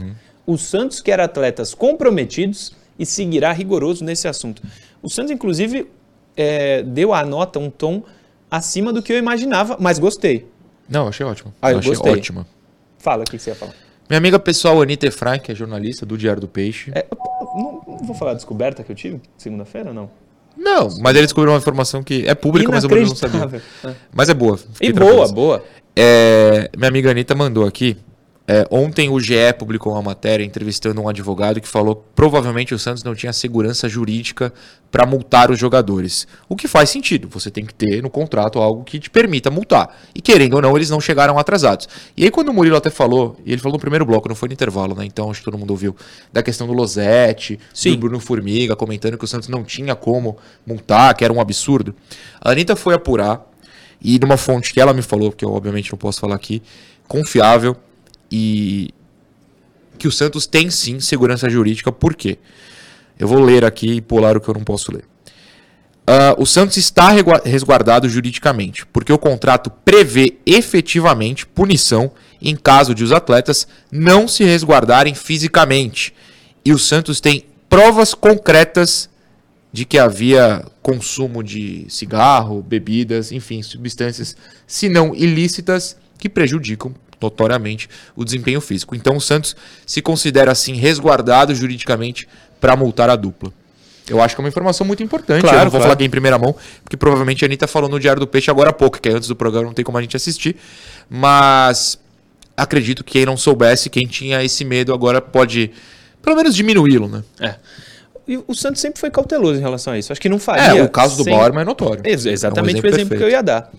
S2: O Santos quer atletas comprometidos e seguirá rigoroso nesse assunto. O Santos, inclusive, é, deu a nota um tom acima do que eu imaginava, mas gostei.
S3: Não, achei ótimo.
S2: Ah, eu
S3: achei
S2: gostei.
S3: ótima.
S2: Fala, o que você ia falar?
S3: Minha amiga pessoal Anitta Efraim, que é jornalista do Diário do Peixe.
S2: É, não, não vou falar a descoberta que eu tive segunda-feira, não?
S3: Não, mas ele descobriu uma informação que é pública, mas eu não sabia.
S2: É.
S3: Mas é boa.
S2: E
S3: tranquilo.
S2: boa, boa.
S3: É, minha amiga Anitta mandou aqui É, ontem o GE publicou uma matéria entrevistando um advogado que falou que provavelmente o Santos não tinha segurança jurídica para multar os jogadores. O que faz sentido, você tem que ter no contrato algo que te permita multar. E querendo ou não, eles não chegaram atrasados. E aí quando o Murilo até falou, e ele falou no primeiro bloco, não foi no intervalo, né? Então acho que todo mundo ouviu, da questão do Losetti,
S2: Sim.
S3: do Bruno Formiga, comentando que o Santos não tinha como multar, que era um absurdo. A Anitta foi apurar, e numa fonte que ela me falou, que eu obviamente não posso falar aqui, confiável, e que o Santos tem sim segurança jurídica, por quê? Eu vou ler aqui e pular o que eu não posso ler. Ah, o Santos está resguardado juridicamente, porque o contrato prevê efetivamente punição em caso de os atletas não se resguardarem fisicamente. E o Santos tem provas concretas de que havia consumo de cigarro, bebidas, enfim, substâncias, se não ilícitas, que prejudicam notoriamente o desempenho físico. Então o Santos se considera assim resguardado juridicamente para multar a dupla. Eu acho que é uma informação muito importante.
S2: Claro,
S3: eu não vou
S2: claro.
S3: falar aqui em primeira mão, porque provavelmente a Anitta falou no Diário do Peixe agora há pouco, que é antes do programa não tem como a gente assistir. Mas acredito que quem não soubesse, quem tinha esse medo agora pode pelo menos diminuí-lo, né?
S2: É. E o Santos sempre foi cauteloso em relação a isso. Acho que não faria.
S3: É, o caso do
S2: sem-
S3: Bauerman é notório.
S2: Ex- exatamente
S3: É um
S2: o exemplo que eu
S3: perfeito.
S2: ia dar.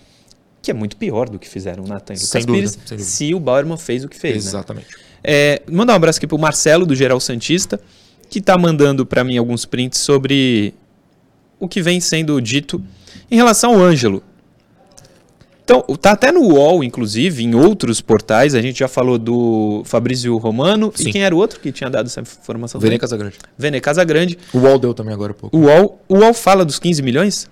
S2: Que é muito pior do que fizeram o Nathan e o Lucas
S3: dúvida,
S2: Pires, se o Bauerman fez o que fez. Né?
S3: Exatamente.
S2: É, mandar um abraço aqui pro Marcelo, do Geral Santista, que tá mandando para mim alguns prints sobre o que vem sendo dito em relação ao Ângelo. Então, tá até no UOL, inclusive, em outros portais, a gente já falou do Fabrício Romano,
S3: Sim.
S2: e quem era o outro que tinha dado essa informação?
S3: Vene? Casagrande.
S2: Vene Casagrande.
S3: O UOL deu também agora há pouco.
S2: O UOL, o UOL fala dos 15 milhões?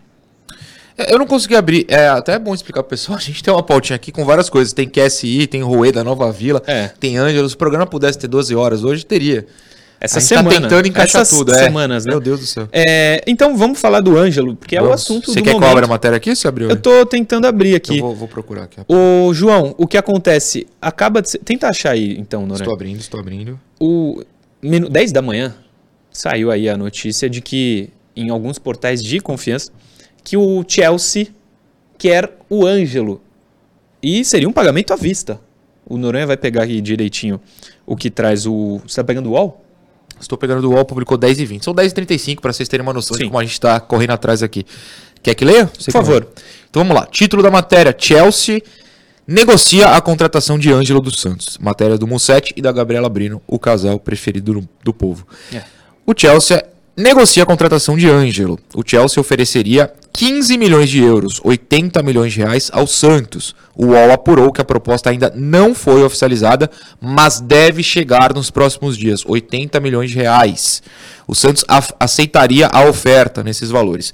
S3: É, Eu não consegui abrir. É até bom explicar pro pessoal. A gente tem uma pautinha aqui com várias coisas. Tem QSI, tem Roê da Nova Vila,
S2: É.
S3: tem Ângelo. Se o programa pudesse ter 12 horas hoje, teria.
S2: Essa
S3: gente
S2: semana.
S3: tá tentando encaixar
S2: essas
S3: tudo. é.
S2: semanas, né?
S3: Meu Deus do céu.
S2: É, então vamos falar do Ângelo, porque é o
S3: Vamos.
S2: assunto
S3: Você
S2: do
S3: quer que eu abra a matéria aqui? Você abriu?
S2: Eu tô tentando abrir aqui.
S3: Eu vou, vou procurar aqui.
S2: Ô, João, o que acontece? Acaba de ser... Tenta achar aí, então, Noronha.
S3: Estou abrindo, estou abrindo.
S2: O minu... 10 da manhã saiu aí a notícia de que, em alguns portais de confiança, que o Chelsea quer o Ângelo. E seria um pagamento à vista. O Noronha vai pegar aqui direitinho o que traz o... Você tá pegando o UOL?
S3: Estou pegando do UOL, publicou 10 e 20. São 10 e 35 para vocês terem uma noção
S2: Sim.
S3: de como a gente está correndo atrás aqui. Quer que leia? Você
S2: Por favor.
S3: que leia. Então vamos lá. Título da matéria: Chelsea negocia a contratação de Ângelo dos Santos. Matéria do Mussetti e da Gabriela Brino, o casal preferido do, do povo.
S2: É.
S3: O Chelsea negocia a contratação de Ângelo. O Chelsea ofereceria 15 milhões de euros, 80 milhões de reais ao Santos. O UOL apurou que a proposta ainda não foi oficializada, mas deve chegar nos próximos dias, 80 milhões de reais. O Santos aceitaria a oferta nesses valores.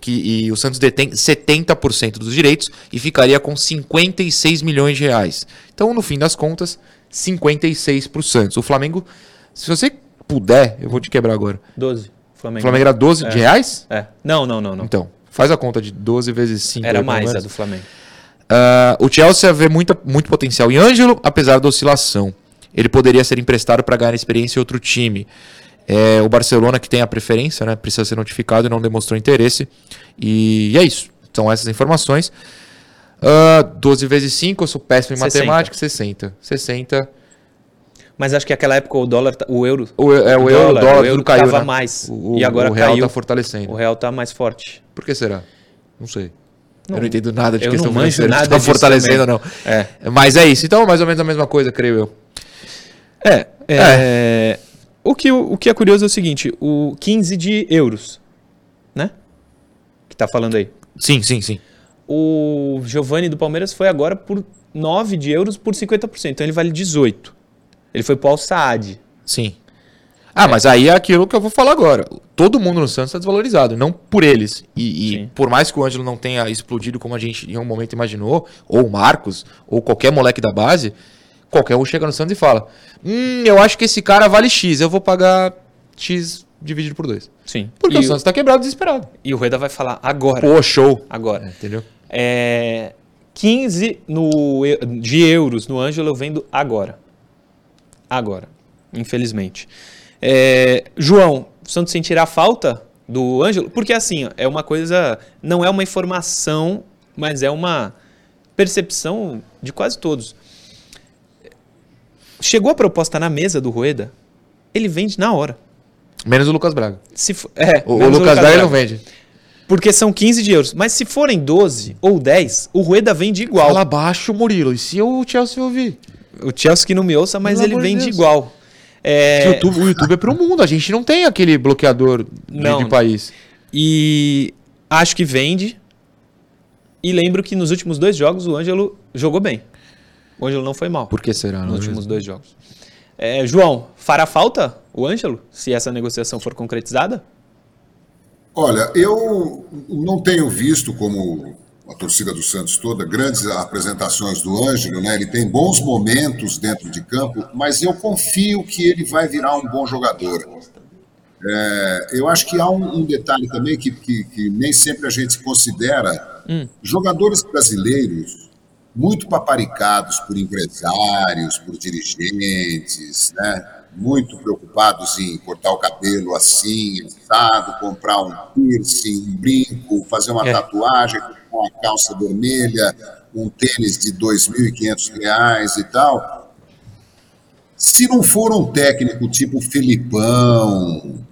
S3: Que, e o Santos detém 70% dos direitos e ficaria com 56 milhões de reais. Então, no fim das contas, 56 para o Santos. O Flamengo, se você puder, eu vou te quebrar agora.
S2: 12.
S3: O
S2: Flamengo.
S3: Flamengo era 12 de reais?
S2: É. Não, não, não, não.
S3: Então, faz a conta de 12 vezes 5.
S2: Era
S3: aí,
S2: mais a do Flamengo.
S3: Ah, o Chelsea vê muita, muito potencial em Ângelo, apesar da oscilação. Ele poderia ser emprestado para ganhar experiência em outro time. É, o Barcelona, que tem a preferência, né, precisa ser notificado e não demonstrou interesse. E é isso. São essas informações. Ah, 12 vezes 5, eu sou péssimo em
S2: 60.
S3: matemática, 60. 60.
S2: Mas acho que naquela época o dólar, tá- o euro,
S3: O, é, o, euro, o dólar, tudo caiu,
S2: tava
S3: né?
S2: mais.
S3: O,
S2: e agora
S3: o real
S2: caiu.
S3: tá fortalecendo.
S2: O real tá mais forte.
S3: Por que será? Não sei.
S2: Não,
S3: eu não entendo nada de questão financeira,
S2: nada
S3: tá fortalecendo ou não.
S2: É.
S3: Mas é isso. Então, mais ou menos a mesma coisa, creio eu.
S2: É. é, O, que, o que é curioso é o seguinte: o 15 de euros, né? Que tá falando aí.
S3: Sim, sim, sim.
S2: O Giovanni do Palmeiras foi agora por 9 de euros por 50%. Então ele vale 18. Ele foi pro Al Saad.
S3: Sim. Ah, mas aí é aquilo que eu vou falar agora. Todo mundo no Santos está desvalorizado, não por eles. E, e por mais que o Ângelo não tenha explodido como a gente em um momento imaginou, ou o Marcos, ou qualquer moleque da base, qualquer um chega no Santos e fala: Hum, eu acho que esse cara vale X, eu vou pagar X dividido por dois.
S2: Sim.
S3: Porque
S2: e,
S3: o Santos tá quebrado, desesperado.
S2: e o Rueda vai falar agora.
S3: Pô, show.
S2: Agora.
S3: É, entendeu?
S2: É, 15 no, de euros no Ângelo eu vendo agora. Agora, infelizmente. É, João, o Santos sentirá falta do Ângelo? Porque assim, é uma coisa, não é uma informação, mas é uma percepção de quase todos. chegou a proposta na mesa do Rueda, ele vende na hora.
S3: Menos o Lucas Braga.
S2: Se for, é,
S3: O, o
S2: menos
S3: Lucas Braga não vende.
S2: Porque são 15 de euros. Mas se forem 12 ou 10, o Rueda vende igual.
S3: Fala baixo, Murilo. E se o Chelsea ouvir?
S2: O Chelsea que não me ouça, mas
S3: Pelo
S2: ele vende
S3: Deus.
S2: igual. É,
S3: o, YouTube, o YouTube é pro mundo. A gente não tem aquele bloqueador de,
S2: Não.
S3: de país.
S2: E acho que vende. E lembro que nos últimos dois jogos o Ângelo jogou bem. O Ângelo não foi mal
S3: Por que será?
S2: nos
S3: não?
S2: últimos dois jogos. É, João, fará falta o Ângelo se essa negociação for concretizada?
S4: Olha, eu não tenho visto como a torcida do Santos toda grandes apresentações do Ângelo, né? Ele tem bons momentos dentro de campo, mas eu confio que ele vai virar um bom jogador. É, eu acho que há um, um detalhe também que, que, que nem sempre a gente considera. Jogadores brasileiros muito paparicados por empresários, por dirigentes, né? muito preocupados em cortar o cabelo assim, assado, comprar um piercing, um brinco, fazer uma
S2: É.
S4: tatuagem uma calça vermelha, um tênis de 2.500 reais e tal. Se não for um técnico tipo Felipão,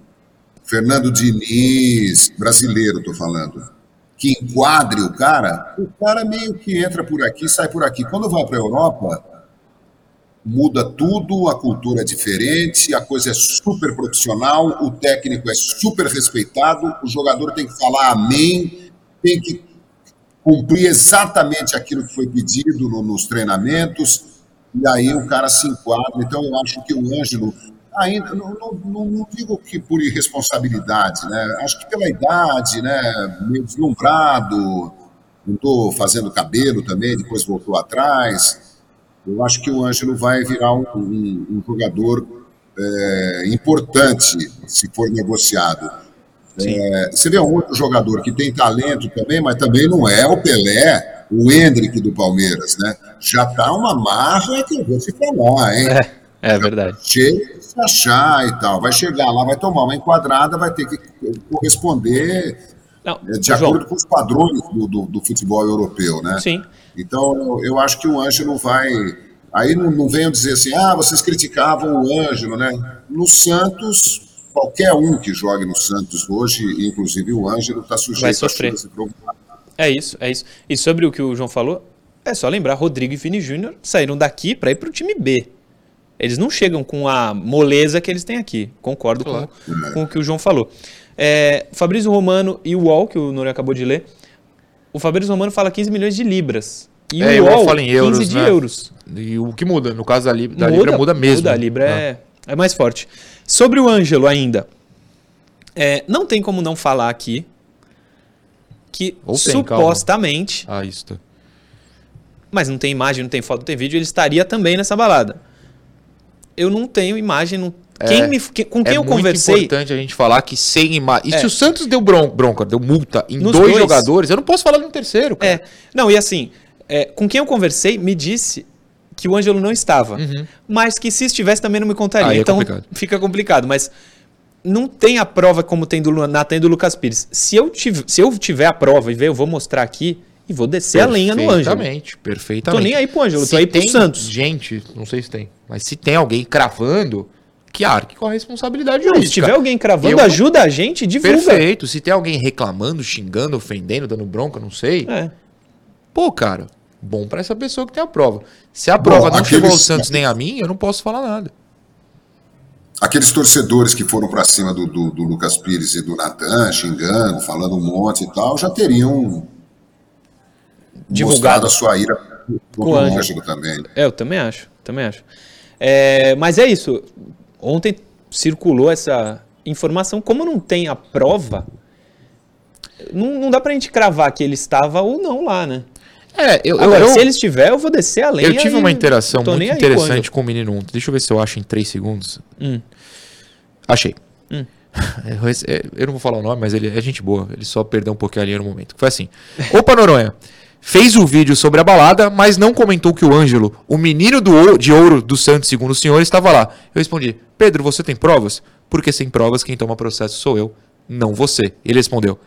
S4: Fernando Diniz, brasileiro, estou falando, que enquadre o cara, o cara meio que entra por aqui, sai por aqui. Quando vai para a Europa, muda tudo, a cultura é diferente, a coisa é super profissional, o técnico é super respeitado, o jogador tem que falar amém, tem que cumprir exatamente aquilo que foi pedido no- nos treinamentos, e aí o cara se enquadra. Então eu acho que o Ângelo, ainda, não, não, não- digo que por irresponsabilidade, né? acho que pela idade, né? meio deslumbrado, não estou fazendo cabelo também, depois voltou atrás. Eu acho que o Ângelo vai virar um, um- um jogador é, importante se for negociado. É, você vê um outro jogador que tem talento também, mas também não é o Pelé, o Hendrick do Palmeiras, né? Já tá uma marra que eu vou te falar, hein?
S2: É, é verdade.
S4: Cheio de se achar e tal. Vai chegar lá, vai tomar uma enquadrada, vai ter que corresponder
S2: Não,
S4: é, de
S2: João,
S4: acordo com os padrões do, do- do futebol europeu, né?
S2: Sim.
S4: Então, eu, eu acho que o Ângelo vai. Aí não, não venham dizer assim, ah, vocês criticavam o Ângelo, né? No Santos, qualquer um que jogue no Santos hoje, inclusive o Ângelo, está sujeito
S2: Vai
S4: a
S2: sofrer. É isso, é isso. E sobre o que o João falou, é só lembrar, Rodrigo e Vini Júnior saíram daqui para ir para o time B. Eles não chegam com a moleza que eles têm aqui. Concordo
S3: Claro.
S2: com, com o que o João falou. É, Fabrício Romano e o UOL, que o Noronha acabou de ler, o Fabrício Romano fala 15 milhões de libras. E
S3: É,
S2: o
S3: UOL fala em
S2: 15
S3: euros,
S2: de
S3: né?
S2: euros.
S3: E o que muda? No caso da, Lib da Libra, muda mesmo.
S2: Muda, a Libra
S3: Ah.
S2: é, é mais forte. Sobre o Ângelo ainda, é, não tem como não falar aqui que
S3: Ou tem, calma.
S2: supostamente,
S3: Ah, isso. Tá.
S2: mas não tem imagem, não tem foto, não tem vídeo, ele estaria também nessa balada. Eu não tenho imagem, não... quem me, que- com quem
S3: é
S2: eu
S3: muito
S2: conversei...
S3: importante a gente falar que sem imagem. E
S2: É.
S3: se o Santos deu bron- bronca, deu multa em dois,
S2: dois.
S3: jogadores, eu não posso falar no terceiro, cara.
S2: É, não, e assim, é, com quem eu conversei me disse que o Ângelo não estava, mas que se estivesse também não me contaria.
S3: Uhum. Aí é
S2: então
S3: complicado.
S2: fica complicado, mas não tem a prova como tem do Natan e do Lucas Pires. Se eu, se eu tiver a prova e ver, eu vou mostrar aqui e vou descer a lenha no Ângelo.
S3: Perfeitamente, perfeitamente.
S2: Tô nem aí pro Ângelo, tô aí pro Santos.
S3: Gente, não sei se tem, mas se tem alguém cravando, que arque com a responsabilidade
S2: Não, se tiver alguém cravando,
S3: Eu
S2: ajuda a gente, divulga.
S3: Perfeito. Se tem alguém reclamando, xingando, ofendendo, dando bronca, não sei.
S2: É.
S3: Pô, cara, bom pra essa pessoa que tem a prova. Se a prova não
S4: aqueles-
S3: chegou ao Santos nem a mim, eu não posso falar nada.
S4: Aqueles torcedores que foram para cima do, do- do Lucas Pires e do Natan, xingando, falando um monte e tal, já teriam
S2: Divulgado.
S4: a sua ira
S2: Com
S4: contra
S2: o
S4: o
S2: Ângelo.
S4: Ângelo também.
S2: É, eu também acho, também acho. É, mas é isso. Ontem circulou essa informação. Como não tem a prova, não, não dá pra gente cravar que ele estava ou não lá, né?
S3: É, eu,
S2: Agora,
S3: eu,
S2: se ele estiver, eu vou descer a lenha.
S3: eu tive uma interação muito interessante com o menino ontem. Deixa eu ver se eu acho em 3 segundos.
S2: Hum.
S3: Achei.
S2: Hum.
S3: Eu, é, eu não vou falar o nome, mas ele é gente boa. Ele só perdeu um pouquinho a linha no momento. Foi assim. Opa, Noronha. Fez o vídeo sobre a balada, mas não comentou que o Ângelo, o menino do ou- de ouro do Santos, segundo o senhor, estava lá. Eu respondi: Pedro, você tem provas? Porque sem provas, quem toma processo sou eu, não você. Ele respondeu: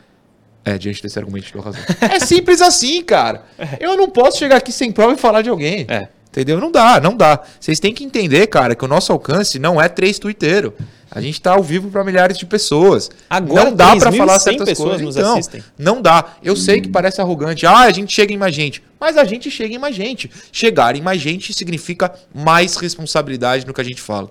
S3: É, diante desse argumento, te dou razão. é simples assim, cara. Eu não posso chegar aqui sem prova e falar de alguém.
S2: É.
S3: Entendeu? Não dá, não dá. Vocês têm que entender, cara, que o nosso alcance não é três tuiteiros. A gente tá ao vivo para milhares de pessoas.
S2: Agora,
S3: não dá para
S2: 3.100
S3: falar certas
S2: pessoas
S3: coisas. Então,
S2: assistem.
S3: não dá. Eu sei que parece arrogante. Ah, a gente chega em mais gente. Mas a gente chega em mais gente. Chegar em mais gente significa mais responsabilidade no que a gente fala.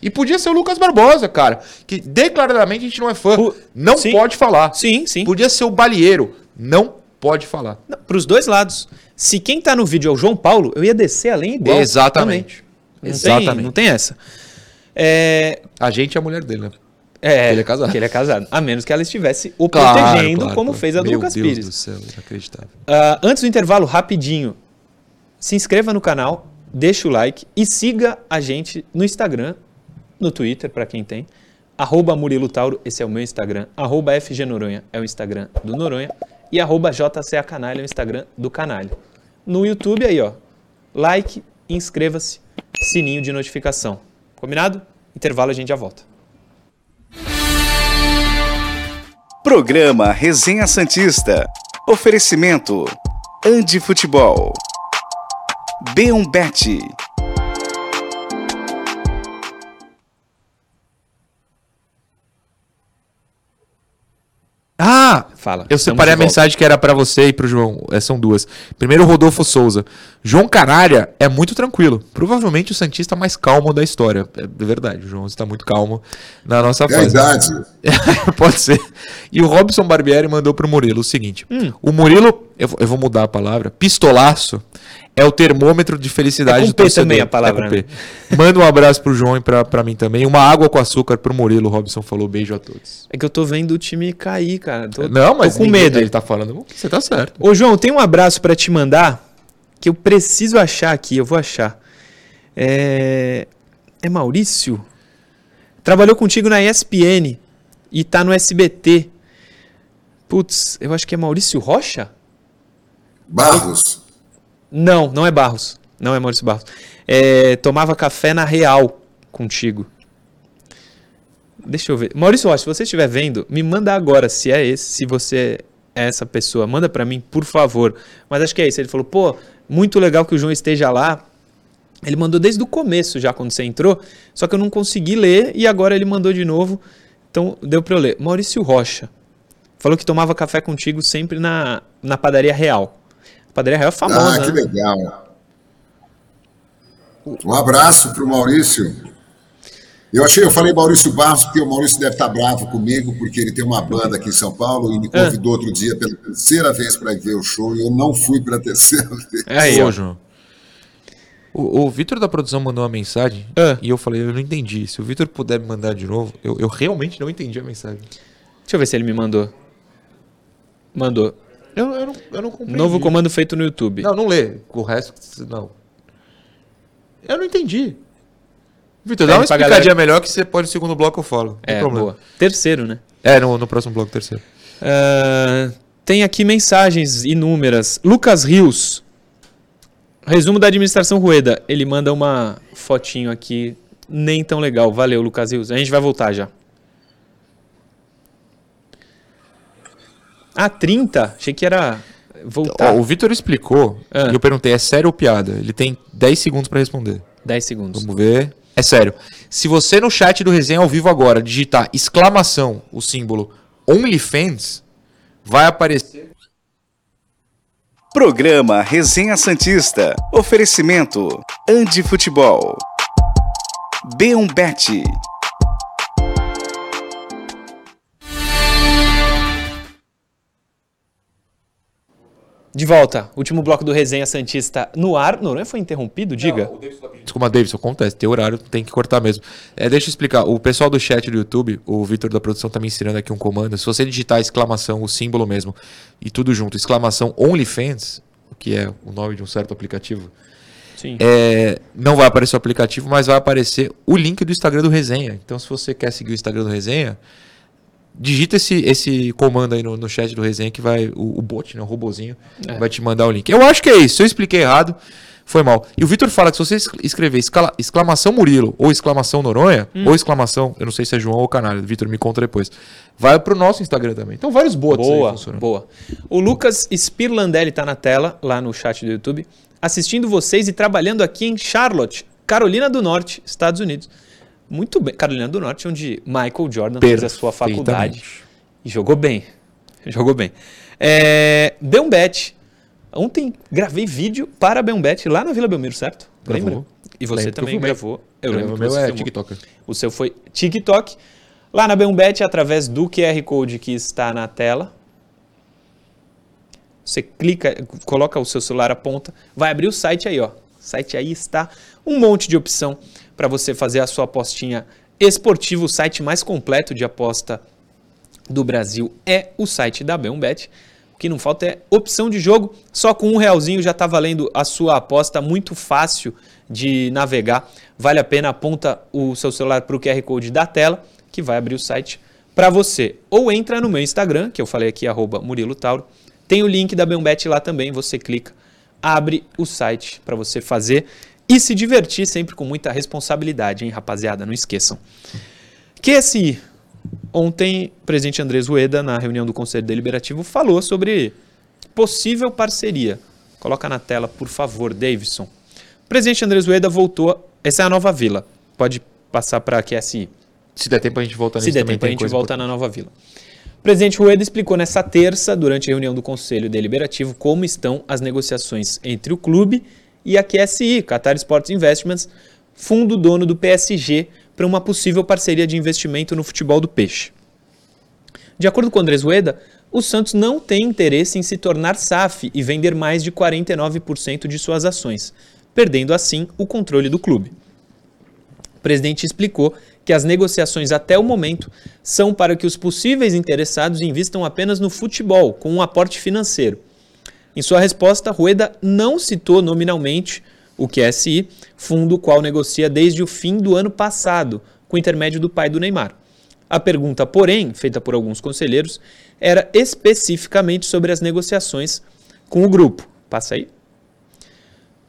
S3: E podia ser o Lucas Barbosa, cara. Que declaradamente a gente não é fã.
S2: Pu-
S3: Não
S2: Sim.
S3: pode falar.
S2: Sim, sim.
S3: Podia ser o Balieiro. Não pode falar.
S2: Para os dois lados. Se quem tá no vídeo é o João Paulo, eu ia descer além igual.
S3: Exatamente.
S2: Não
S3: Exatamente.
S2: Tem, não tem essa. É,
S3: A gente é a mulher dele, né?
S2: é,
S3: Ele é casado.
S2: que ele é casado. A menos que ela estivesse o
S3: Claro,
S2: protegendo,
S3: claro,
S2: como
S3: claro.
S2: fez a do
S3: Meu
S2: Lucas
S3: Deus
S2: Pires.
S3: do céu, inacreditável.
S2: Ah, antes do intervalo, rapidinho, se inscreva no canal, deixa o like e siga a gente no Instagram, no Twitter, para quem tem, arroba Murilo Tauro, esse é o meu Instagram, arroba FG Noronha é o Instagram do Noronha e arroba JCA Canalha é o Instagram do Canalha. No YouTube aí, ó, like, inscreva-se, sininho de notificação. Combinado? Intervalo, a gente já volta.
S1: Programa Resenha Santista. Oferecimento: Andi Futebol. B1
S3: Ah!
S2: Fala.
S3: Eu separei a mensagem que era pra você e pro João. É, são duas. Primeiro, o Rodolfo Souza. João Canária é muito tranquilo. Provavelmente o Santista mais calmo da história. É verdade, o João está muito calmo na nossa
S4: É
S3: fase.
S4: idade.
S3: Pode ser. E o Robson Barbieri mandou pro Murilo o seguinte:
S2: Hum.
S3: o Murilo, eu, eu vou mudar a palavra, pistolaço é o termômetro de felicidade
S2: É com
S3: do
S2: P
S3: torcedor.
S2: também a palavra,
S3: É com P. Manda um abraço pro João e pra, pra mim também. Uma água com açúcar pro Murilo. O Robson falou beijo a todos.
S2: É que eu tô vendo o time cair, cara. Tô,
S3: Não, mas
S2: tô com
S3: ninguém-
S2: medo.
S3: Ele tá falando. Você tá certo.
S2: Ô, João, tem um abraço pra te mandar que eu preciso achar aqui, eu vou achar. É, é Maurício? Trabalhou contigo na ESPN e tá no SBT. Putz, eu acho que é Maurício Rocha?
S4: Barros.
S2: Não, não é Barros. Não é Maurício Barros. É, tomava café na Real contigo. Deixa eu ver. Maurício Rocha, se você estiver vendo, me manda agora se é esse, se você é essa pessoa. Manda pra mim, por favor. Mas acho que é isso. Ele falou, pô, muito legal que o João esteja lá. Ele mandou desde o começo já, quando você entrou, só que eu não consegui ler e agora ele mandou de novo. Então deu pra eu ler. Maurício Rocha. Falou que tomava café contigo sempre na, na padaria Real. A padaria Real é famosa,
S4: Ah, que
S2: né?
S4: legal. Um abraço para o Maurício. Eu achei, eu falei Maurício Barros, porque o Maurício deve estar bravo comigo, porque ele tem uma banda aqui em São Paulo e me
S2: É.
S4: convidou outro dia pela terceira vez para ir ver o show e eu não fui pela terceira vez.
S2: É aí, ó.
S3: João. O, o Vitor da produção mandou uma mensagem
S2: Ah.
S3: e eu falei, eu não entendi. Se o Vitor puder me mandar de novo, eu, eu realmente não entendi a mensagem.
S2: Deixa eu ver se ele me mandou. Mandou.
S3: Eu, eu, não, eu não compreendi.
S2: Novo comando feito no YouTube.
S3: Não, não lê. O resto, não. Eu não entendi. Vitor, dá uma explicadinha
S2: galera-
S3: melhor que você pode no segundo bloco eu falo.
S2: É,
S3: problema.
S2: boa. Terceiro, né?
S3: É, no, no próximo bloco, terceiro.
S2: Ah, tem aqui mensagens inúmeras. Lucas Rios. Resumo da administração Rueda. Ele manda uma fotinho aqui, nem tão legal. Valeu, Lucas Rios. A gente vai voltar já. Ah, 30? Achei que era voltar.
S3: Ó, o Vitor explicou
S2: Ah.
S3: e eu perguntei, é sério ou piada? Ele tem 10 segundos pra responder.
S2: 10 segundos.
S3: Vamos ver. É sério. Se você no chat do Resenha ao vivo agora digitar exclamação, o símbolo OnlyFans, vai aparecer.
S1: Programa Resenha Santista. Oferecimento: Andi Futebol. B1
S2: De volta. Último bloco do Resenha Santista no ar. Noronha foi interrompido? Diga.
S3: Desculpa, Davidson, acontece. Tem horário, tem que cortar mesmo. É, deixa eu explicar. O pessoal do chat do YouTube, o Vitor da produção tá me ensinando aqui um comando. Se você digitar exclamação, o símbolo mesmo, e tudo junto, exclamação OnlyFans, que é o nome de um certo aplicativo,
S2: Sim.
S3: é, não vai aparecer o aplicativo, mas vai aparecer o link do Instagram do Resenha. Então, se você quer seguir o Instagram do Resenha, digita esse, esse comando aí no, no chat do Resenha que vai. O, o bot, né? O robozinho,
S2: É.
S3: vai te mandar o link. Eu acho que é isso. Se eu expliquei errado, foi mal. E o Vitor fala que se você es- escrever escala- exclamação Murilo, ou exclamação Noronha,
S2: Hum.
S3: ou exclamação, eu não sei se é João ou Canalha, Vitor me conta depois. Vai pro nosso Instagram também. Então, vários bots aí
S2: Boa,
S3: funcionam.
S2: boa. O Lucas Spirlandelli tá na tela, lá no chat do YouTube. assistindo vocês e trabalhando aqui em Charlotte, Carolina do Norte, Estados Unidos. Muito bem, Carolina do Norte, onde Michael Jordan fez a sua faculdade e jogou bem. Jogou bem. É, deu um bet. Ontem gravei vídeo para Bet lá na Vila Belmiro, certo?
S3: Gravou.
S2: Lembra? E você
S3: Lembro eu
S2: também
S3: filmei.
S2: gravou. Eu
S3: O
S2: lembro que
S3: meu é. TikToker.
S2: O seu foi TikTok. Lá na Bet, através do QR Code que está na tela. Você clica, coloca o seu celular, aponta, vai abrir o site aí, ó. O site aí está um monte de opção para você fazer a sua apostinha esportiva. O site mais completo de aposta do Brasil é o site da Bet. O que não falta é opção de jogo. Só com um realzinho já está valendo a sua aposta. Muito fácil de navegar. Vale a pena. Aponta o seu celular para o QR Code da tela que vai abrir o site para você. Ou entra no meu Instagram, que eu falei aqui, arroba Murilo Tauro. Tem o link da Bet lá também. Você clica, abre o site para você fazer e se divertir sempre com muita responsabilidade, hein, rapaziada? Não esqueçam. QSI. Ontem, o presidente Andrés Rueda, na reunião do Conselho Deliberativo, falou sobre possível parceria. Coloca na tela, por favor, Davidson. O presidente Andrés Rueda voltou. Essa é a nova vila. Pode passar para a QSI.
S3: Se der tempo a gente volta
S2: Se
S3: nisso
S2: der
S3: também.
S2: tempo, a gente volta na nova vila. O presidente Rueda explicou nessa terça, durante a reunião do Conselho Deliberativo, como estão as negociações entre o clube e a QSI, Qatar Sports Investments, fundo dono do PSG, para uma possível parceria de investimento no futebol do peixe. De acordo com Andrés Rueda, o Santos não tem interesse em se tornar SAF e vender mais de 49% de suas ações, perdendo assim o controle do clube. O presidente explicou que as negociações até o momento são para que os possíveis interessados invistam apenas no futebol, com um aporte financeiro. Em sua resposta, Rueda não citou nominalmente o QSI, fundo o qual negocia desde o fim do ano passado, com o intermédio do pai do Neymar. A pergunta, porém, feita por alguns conselheiros, era especificamente sobre as negociações com o grupo. Passa aí.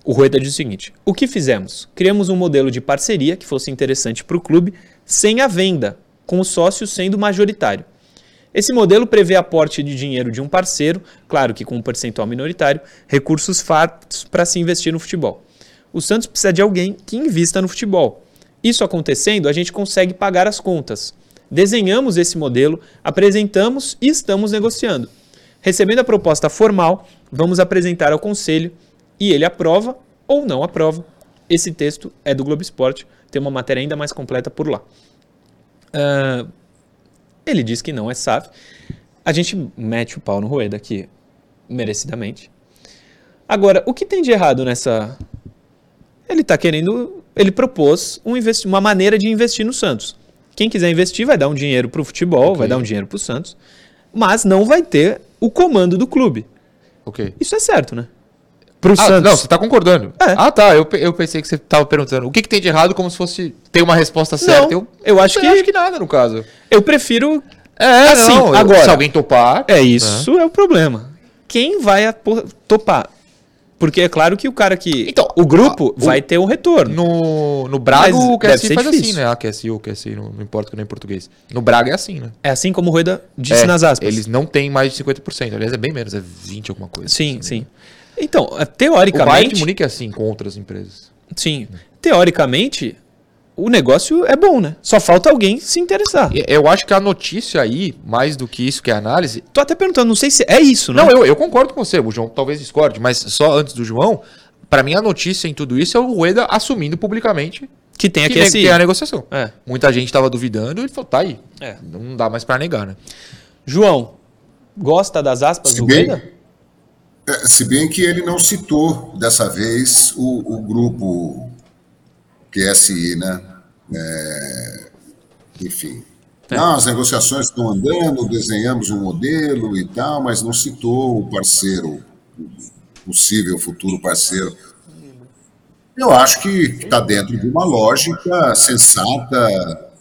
S2: O Rueda diz o seguinte: o que fizemos? Criamos um modelo de parceria que fosse interessante para o clube, sem a venda, com o sócio sendo majoritário. Esse modelo prevê aporte de dinheiro de um parceiro, claro que com um percentual minoritário, recursos fartos para se investir no futebol. O Santos precisa de alguém que invista no futebol. Isso acontecendo, a gente consegue pagar as contas. Desenhamos esse modelo, apresentamos e estamos negociando. Recebendo a proposta formal, vamos apresentar ao conselho e ele aprova ou não aprova. Esse texto é do Globo Esporte, tem uma matéria ainda mais completa por lá. Ah, ele diz que não é SAF. A gente mete o pau no Rueda aqui, merecidamente. Agora, o que tem de errado nessa. Ele está querendo. Ele propôs um uma maneira de investir no Santos. Quem quiser investir vai dar um dinheiro para o futebol,
S3: Ok.
S2: vai dar um dinheiro para o Santos, mas não vai ter o comando do clube.
S3: Ok.
S2: Isso é certo, né? Pro
S3: Ah,
S2: Santos.
S3: não, você tá concordando.
S2: É.
S3: Ah, tá. Eu, eu pensei que você tava perguntando. O que, que tem de errado como se fosse ter uma resposta certa.
S2: Não, eu acho
S3: eu
S2: que-
S3: acho que nada, no caso.
S2: Eu prefiro.
S3: É,
S2: Assim,
S3: não, eu-
S2: agora-
S3: Se alguém topar.
S2: É isso, é o problema. Quem vai topar? Porque é claro que o cara que.
S3: Então,
S2: o grupo
S3: a- o-
S2: vai ter um retorno.
S3: No, no Braga,
S2: Mas
S3: o QSI faz
S2: difícil.
S3: assim, né? Ah, QSI ou QSI, não, não importa que não é em português. No Braga é assim, né?
S2: É assim como o Rueda disse
S3: É,
S2: nas aspas.
S3: Eles não têm mais de 50%. Aliás, é bem menos, é 20 alguma coisa.
S2: Sim,
S3: assim,
S2: sim.
S3: né?
S2: Então, eh,
S3: O Bayern de
S2: teoricamente.
S3: Munique é assim com outras empresas.
S2: Sim. Teoricamente, o negócio é bom, né? Só falta alguém se interessar.
S3: Eu acho que a notícia aí, mais do que isso que é análise.
S2: Tô até perguntando, não sei se é isso, né?
S3: Não, eu, eu concordo com você, o João talvez discorde, mas só antes do João, pra mim a notícia em tudo isso é o Rueda assumindo publicamente
S2: Que tem aqui esse.
S3: que é a negociação.
S2: É.
S3: Muita gente tava duvidando e ele falou, tá aí.
S2: É.
S3: Não dá mais pra negar, né?
S2: João, gosta das aspas
S4: Se
S2: do
S4: bem-
S2: Rueda?
S4: É, Se bem que ele não citou dessa vez o, o grupo QSI, né? É, enfim. Não, as negociações estão andando, desenhamos um modelo e tal, mas não citou o parceiro, o possível futuro parceiro. Eu acho que está dentro de uma lógica sensata,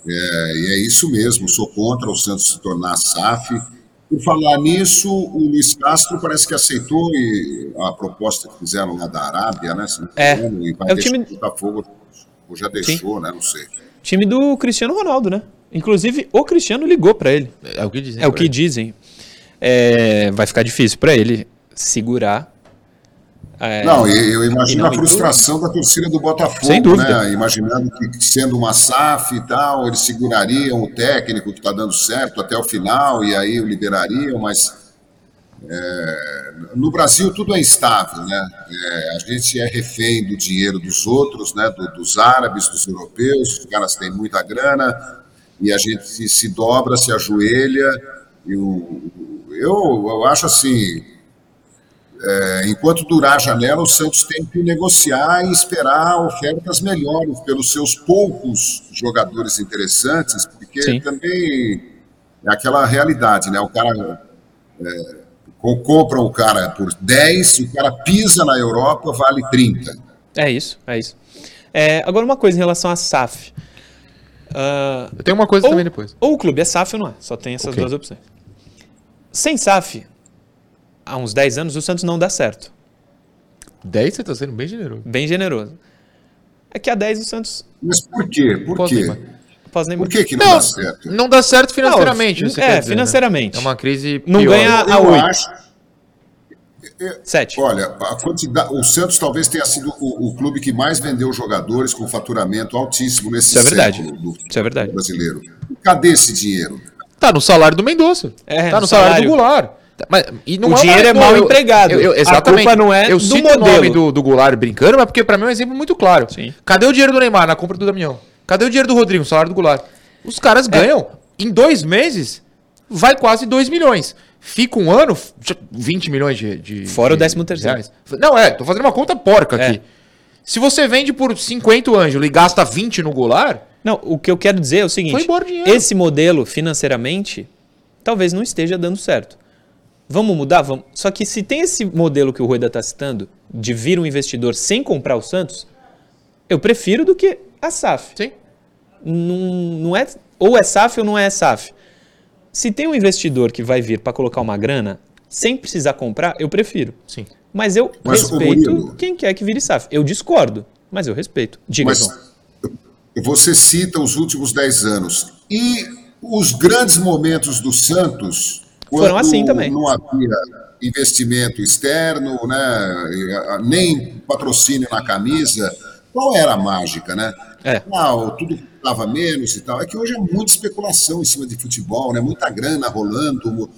S4: é, e é isso mesmo. Sou contra o Santos se tornar SAF. Por falar nisso, o Luiz Castro parece que aceitou e a proposta que fizeram lá da Arábia, né? se não me
S2: É.
S4: e vai
S2: É o time-
S4: Botafogo, ou já deixou, né? Não sei.
S2: Time do Cristiano Ronaldo, né? Inclusive, o Cristiano ligou pra ele.
S3: É o que dizem.
S2: É o que
S3: aí.
S2: dizem. É, vai ficar difícil pra ele segurar É,
S4: Não, eu imagino
S2: não
S4: a frustração da torcida do Botafogo,
S2: Sem dúvida.
S4: né? Imaginando que sendo uma SAF e tal, eles segurariam o técnico que está dando certo até o final e aí o liberariam, mas é, no Brasil tudo é instável, né? É, a gente é refém do dinheiro dos outros, né? Do- dos árabes, dos europeus, os caras têm muita grana e a gente se, se dobra, se ajoelha. E o- eu, eu acho assim, é, enquanto durar a janela, o Santos tem que negociar e esperar ofertas melhores pelos seus poucos jogadores interessantes, porque
S2: Sim.
S4: também é aquela realidade, né? O cara é, co- compra o cara por 10, o cara pisa na Europa, vale 30.
S2: É isso, é isso. É, agora uma coisa em relação à SAF. Ah,
S3: Eu tenho uma coisa
S2: ou,
S3: também depois.
S2: ou o clube é SAF ou não é. Só tem essas
S3: Ok.
S2: duas opções. Sem SAF, há uns 10 anos, o Santos não dá certo.
S3: 10 você tá sendo bem generoso.
S2: Bem generoso. É que há 10 o Santos.
S4: Mas por quê? Por
S3: Posso
S4: quê? Por que, que não,
S3: Não,
S4: dá certo?
S3: não dá certo financeiramente.
S2: Não,
S3: você
S2: é,
S3: quer dizer, né?
S2: financeiramente.
S3: É uma crise
S2: Não
S3: pior.
S2: ganha- a
S4: Eu
S2: oito.
S4: acho,
S2: 7.
S4: olha, a quantidade, o Santos talvez tenha sido o, o clube que mais vendeu jogadores com faturamento altíssimo nesse
S2: Isso é verdade.
S4: século do
S2: Isso é verdade.
S4: brasileiro. Cadê esse dinheiro?
S3: Tá no salário do Mendonça.
S2: É,
S3: tá no,
S2: no
S3: salário,
S2: salário.
S3: do Goulart. Mas, e não
S2: O
S3: uma-
S2: dinheiro é mal
S3: eu-
S2: empregado.
S3: eu- eu-
S2: A
S3: exatamente.
S2: culpa não é
S3: eu
S2: do
S3: cito
S2: modelo.
S3: o nome do, do Goulart brincando, mas porque pra mim é um exemplo muito claro.
S2: Sim.
S3: Cadê o dinheiro do Neymar na compra do Damião? Cadê o dinheiro do Rodrigo, o salário do Goulart? Os caras
S2: É.
S3: ganham, em dois meses, vai quase 2 milhões. Fica um ano, f- 20 milhões de. de
S2: Fora o
S3: de
S2: décimo terceiro.
S3: Não, é, tô fazendo uma conta porca
S2: É.
S3: aqui. Se você vende por 50 o Ângelo e gasta 20 no Goulart,
S2: Não, o que eu quero dizer é o seguinte:
S3: o
S2: esse modelo, financeiramente, talvez não esteja dando certo. Vamos mudar? Vamos. Só que se tem esse modelo que o Rueda está citando, de vir um investidor sem comprar o Santos, eu prefiro do que a SAF.
S3: sim.
S2: Não, não é, ou é SAF ou não é SAF. Se tem um investidor que vai vir para colocar uma grana sem precisar comprar, eu prefiro.
S3: Sim.
S2: Mas eu
S4: Mas,
S2: respeito
S4: Murilo-
S2: quem quer que vire SAF. Eu discordo, mas eu respeito. Diga,
S4: Mas
S2: João.
S4: você cita os últimos 10 anos. E os grandes momentos do Santos,
S2: Foram
S4: quando
S2: assim também.
S4: não havia investimento externo, né, nem patrocínio na camisa, qual era a mágica, né?
S2: É.
S4: Ah, tudo custava menos e tal. É que hoje é muita especulação em cima de futebol, né? Muita grana rolando, mu-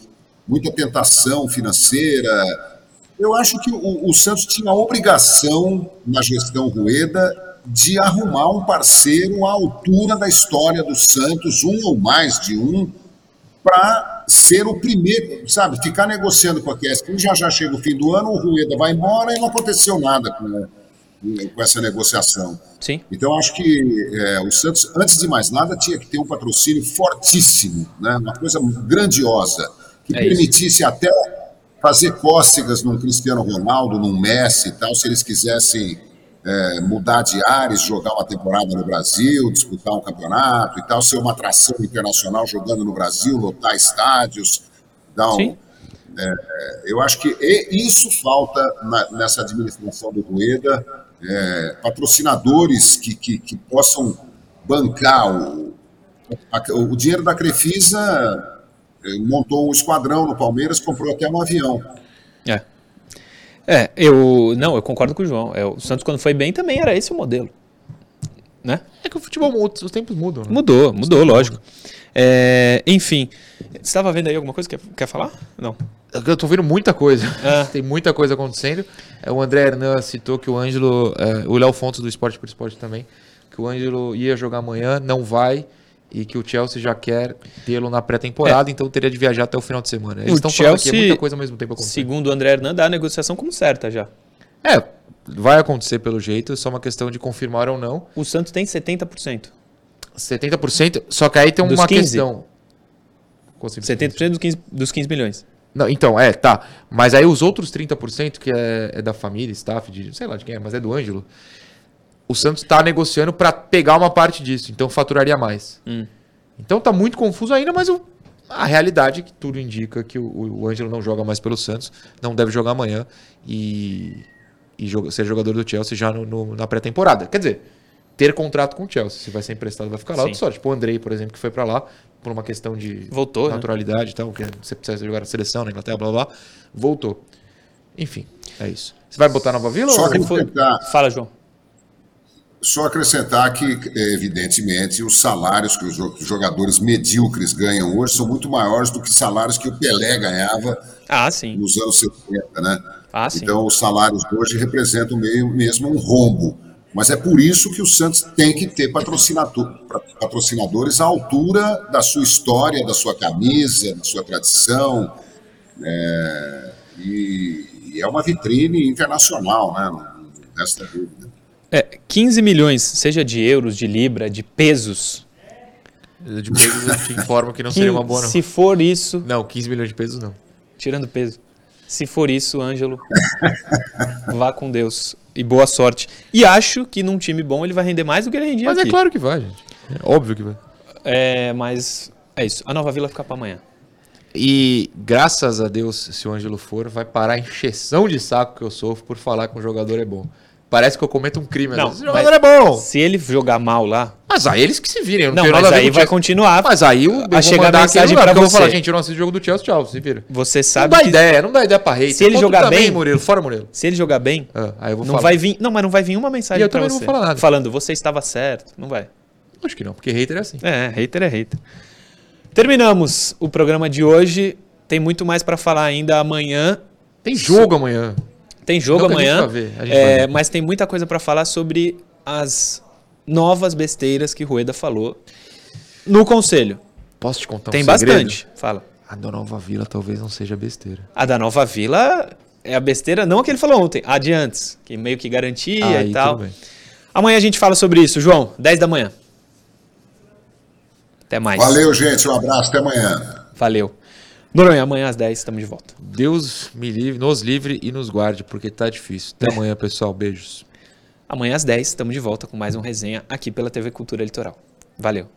S4: muita tentação financeira. Eu acho que o, o Santos tinha a obrigação, na gestão Rueda, de arrumar um parceiro à altura da história do Santos, um ou mais de um, para ser o primeiro, sabe? Ficar negociando com a Keskin, já já chega o fim do ano, o Rueda vai embora e não aconteceu nada com, com essa negociação.
S2: Sim.
S4: Então, acho que é, o Santos, antes de mais nada, tinha que ter um patrocínio fortíssimo, né? uma coisa grandiosa, que
S2: É isso.
S4: permitisse até fazer cócegas num Cristiano Ronaldo, num Messi e tal, se eles quisessem é, mudar de ares, jogar uma temporada no Brasil, disputar um campeonato e tal, ser uma atração internacional jogando no Brasil, lotar estádios, dar um,
S2: Sim.
S4: eu acho que isso falta na- nessa administração do Rueda, é, patrocinadores que, que, que possam bancar o, a- o dinheiro da Crefisa, eh, montou um esquadrão no Palmeiras, comprou até um avião.
S2: É. É, eu. Não, eu concordo com o João. É, o Santos, quando foi bem, também era esse o modelo. Né?
S3: É que o futebol muda, os tempos mudam. Né?
S2: Mudou, mudou, lógico. É, enfim. Você estava vendo aí alguma coisa que quer, quer falar? Não.
S3: Eu tô vendo muita coisa.
S2: Ah.
S3: Tem muita coisa acontecendo. É, O André Hernan citou que o Ângelo, é, o Léo Fontes do Esporte por Esporte também, que o Ângelo ia jogar amanhã, não vai, e que o Chelsea já quer tê-lo na pré-temporada, então teria de viajar até o final de semana. Eles
S2: É. O
S3: estão falando aqui, é
S2: Chelsea,
S3: muita coisa ao mesmo tempo acontecendo.
S2: Segundo o André Hernan, dá a negociação como certa já.
S3: É, vai acontecer pelo jeito, é só uma questão de confirmar ou não.
S2: O Santos tem 70%.
S3: 70%, só que aí tem
S2: Dos
S3: uma
S2: 15?
S3: questão. Consigo-
S2: 70% dos 15, dos 15 milhões.
S3: Não, então, é, tá. Mas aí os outros 30%, que é, é da família, staff, de, sei lá de quem é, mas é do Ângelo, o Santos tá negociando para pegar uma parte disso, então faturaria mais.
S2: Hum.
S3: Então tá muito confuso ainda, mas o- a realidade é que tudo indica que o, o Ângelo não joga mais pelo Santos, não deve jogar amanhã e, e joga- ser jogador do Chelsea já no- no- na pré-temporada. Quer dizer, ter contrato com o Chelsea, se vai ser emprestado vai ficar lá. Outra história, tipo o Andrei, por exemplo, que foi para lá por uma questão de
S2: Voltou, né?
S3: naturalidade e tal, que você precisa jogar na seleção, na Inglaterra, blá blá blá, voltou. Enfim. É isso. Você vai botar Nova Vila?
S4: Só
S3: ou...
S4: acrescentar,
S2: Fala, João.
S4: Só acrescentar que, evidentemente, os salários que os jogadores medíocres ganham hoje são muito maiores do que salários que o Pelé ganhava
S2: Ah, sim.
S4: nos anos 70, né?
S2: Ah.
S4: Então, os salários hoje representam meio, mesmo um rombo. Mas é por isso que o Santos tem que ter patrocinador, patrocinadores à altura da sua história, da sua camisa, da sua tradição. É, e, e é uma vitrine internacional, né? Não resta dúvida.
S2: É, 15 milhões, seja de euros, de libra, de pesos.
S3: De pesos eu te informo que não seria uma boa, não.
S2: Se for isso,
S3: Não, 15 milhões de pesos não.
S2: tirando peso. Se for isso, Ângelo, vá com Deus e boa sorte. E acho que num time bom ele vai render mais do que ele rendia
S3: Mas
S2: aqui.
S3: é claro que vai, gente. É óbvio que vai.
S2: É, mas é isso. A Nova Vila fica pra amanhã.
S3: E graças a Deus, se o Ângelo for, vai parar a encheção de saco que eu sofro por falar que um jogador é bom. Parece que eu cometo um crime.
S2: Não,
S3: Não, Esse jogador é bom.
S2: Se ele jogar mal lá,
S3: Mas aí eles que se virem. Eu não,
S2: não, mas
S3: a
S2: aí
S3: o
S2: vai continuar.
S3: Mas aí eu, eu vou
S2: chegar
S3: mandar
S2: mensagem
S3: lugar,
S2: pra
S3: porque eu vou
S2: você.
S3: falar, gente, eu não assisto o jogo do Chelsea, tchau, se vira.
S2: Você
S3: Não
S2: sabe
S3: dá
S2: que
S3: ideia, não dá ideia pra hater.
S2: Se ele jogar
S3: também,
S2: bem-
S3: Murilo, fora Murilo.
S2: se ele jogar bem,
S3: Ah, aí eu vou
S2: não
S3: falar.
S2: vai vir, não, mas não vai vir uma mensagem
S3: E eu
S2: pra
S3: também não
S2: você
S3: vou falar nada.
S2: falando você estava certo, não vai.
S3: Acho que não, porque hater é assim.
S2: É, hater é hater. Terminamos o programa de hoje. Tem muito mais pra falar ainda amanhã.
S3: Tem jogo amanhã.
S2: Tem jogo
S3: Não que a gente
S2: amanhã,
S3: vai ver, a gente
S2: é,
S3: vai ver.
S2: mas tem muita coisa pra falar sobre as novas besteiras que Rueda falou no conselho.
S3: Posso te contar um
S2: tem
S3: segredo?
S2: bastante. Fala.
S3: A da Nova Vila talvez não seja besteira.
S2: A da Nova Vila é a besteira, não a que ele falou ontem, a de antes, que meio que garantia
S3: Aí,
S2: e tal.
S3: tudo bem.
S2: Amanhã a gente fala sobre isso, João, 10 da manhã. Até mais.
S4: Valeu, gente. Um abraço. Até amanhã.
S2: Valeu. Noronha, amanhã às 10 estamos de volta.
S3: Deus me livre, nos livre e nos guarde, porque tá difícil. Até amanhã, pessoal. Beijos.
S2: Amanhã às 10 estamos de volta com mais um resenha aqui pela TV Cultura Litoral. Valeu.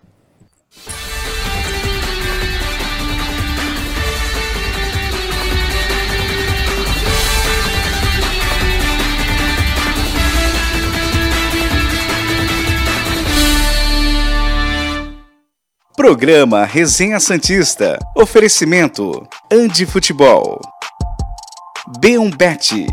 S1: Programa Resenha Santista. Oferecimento Andi Futebol. B1Bet.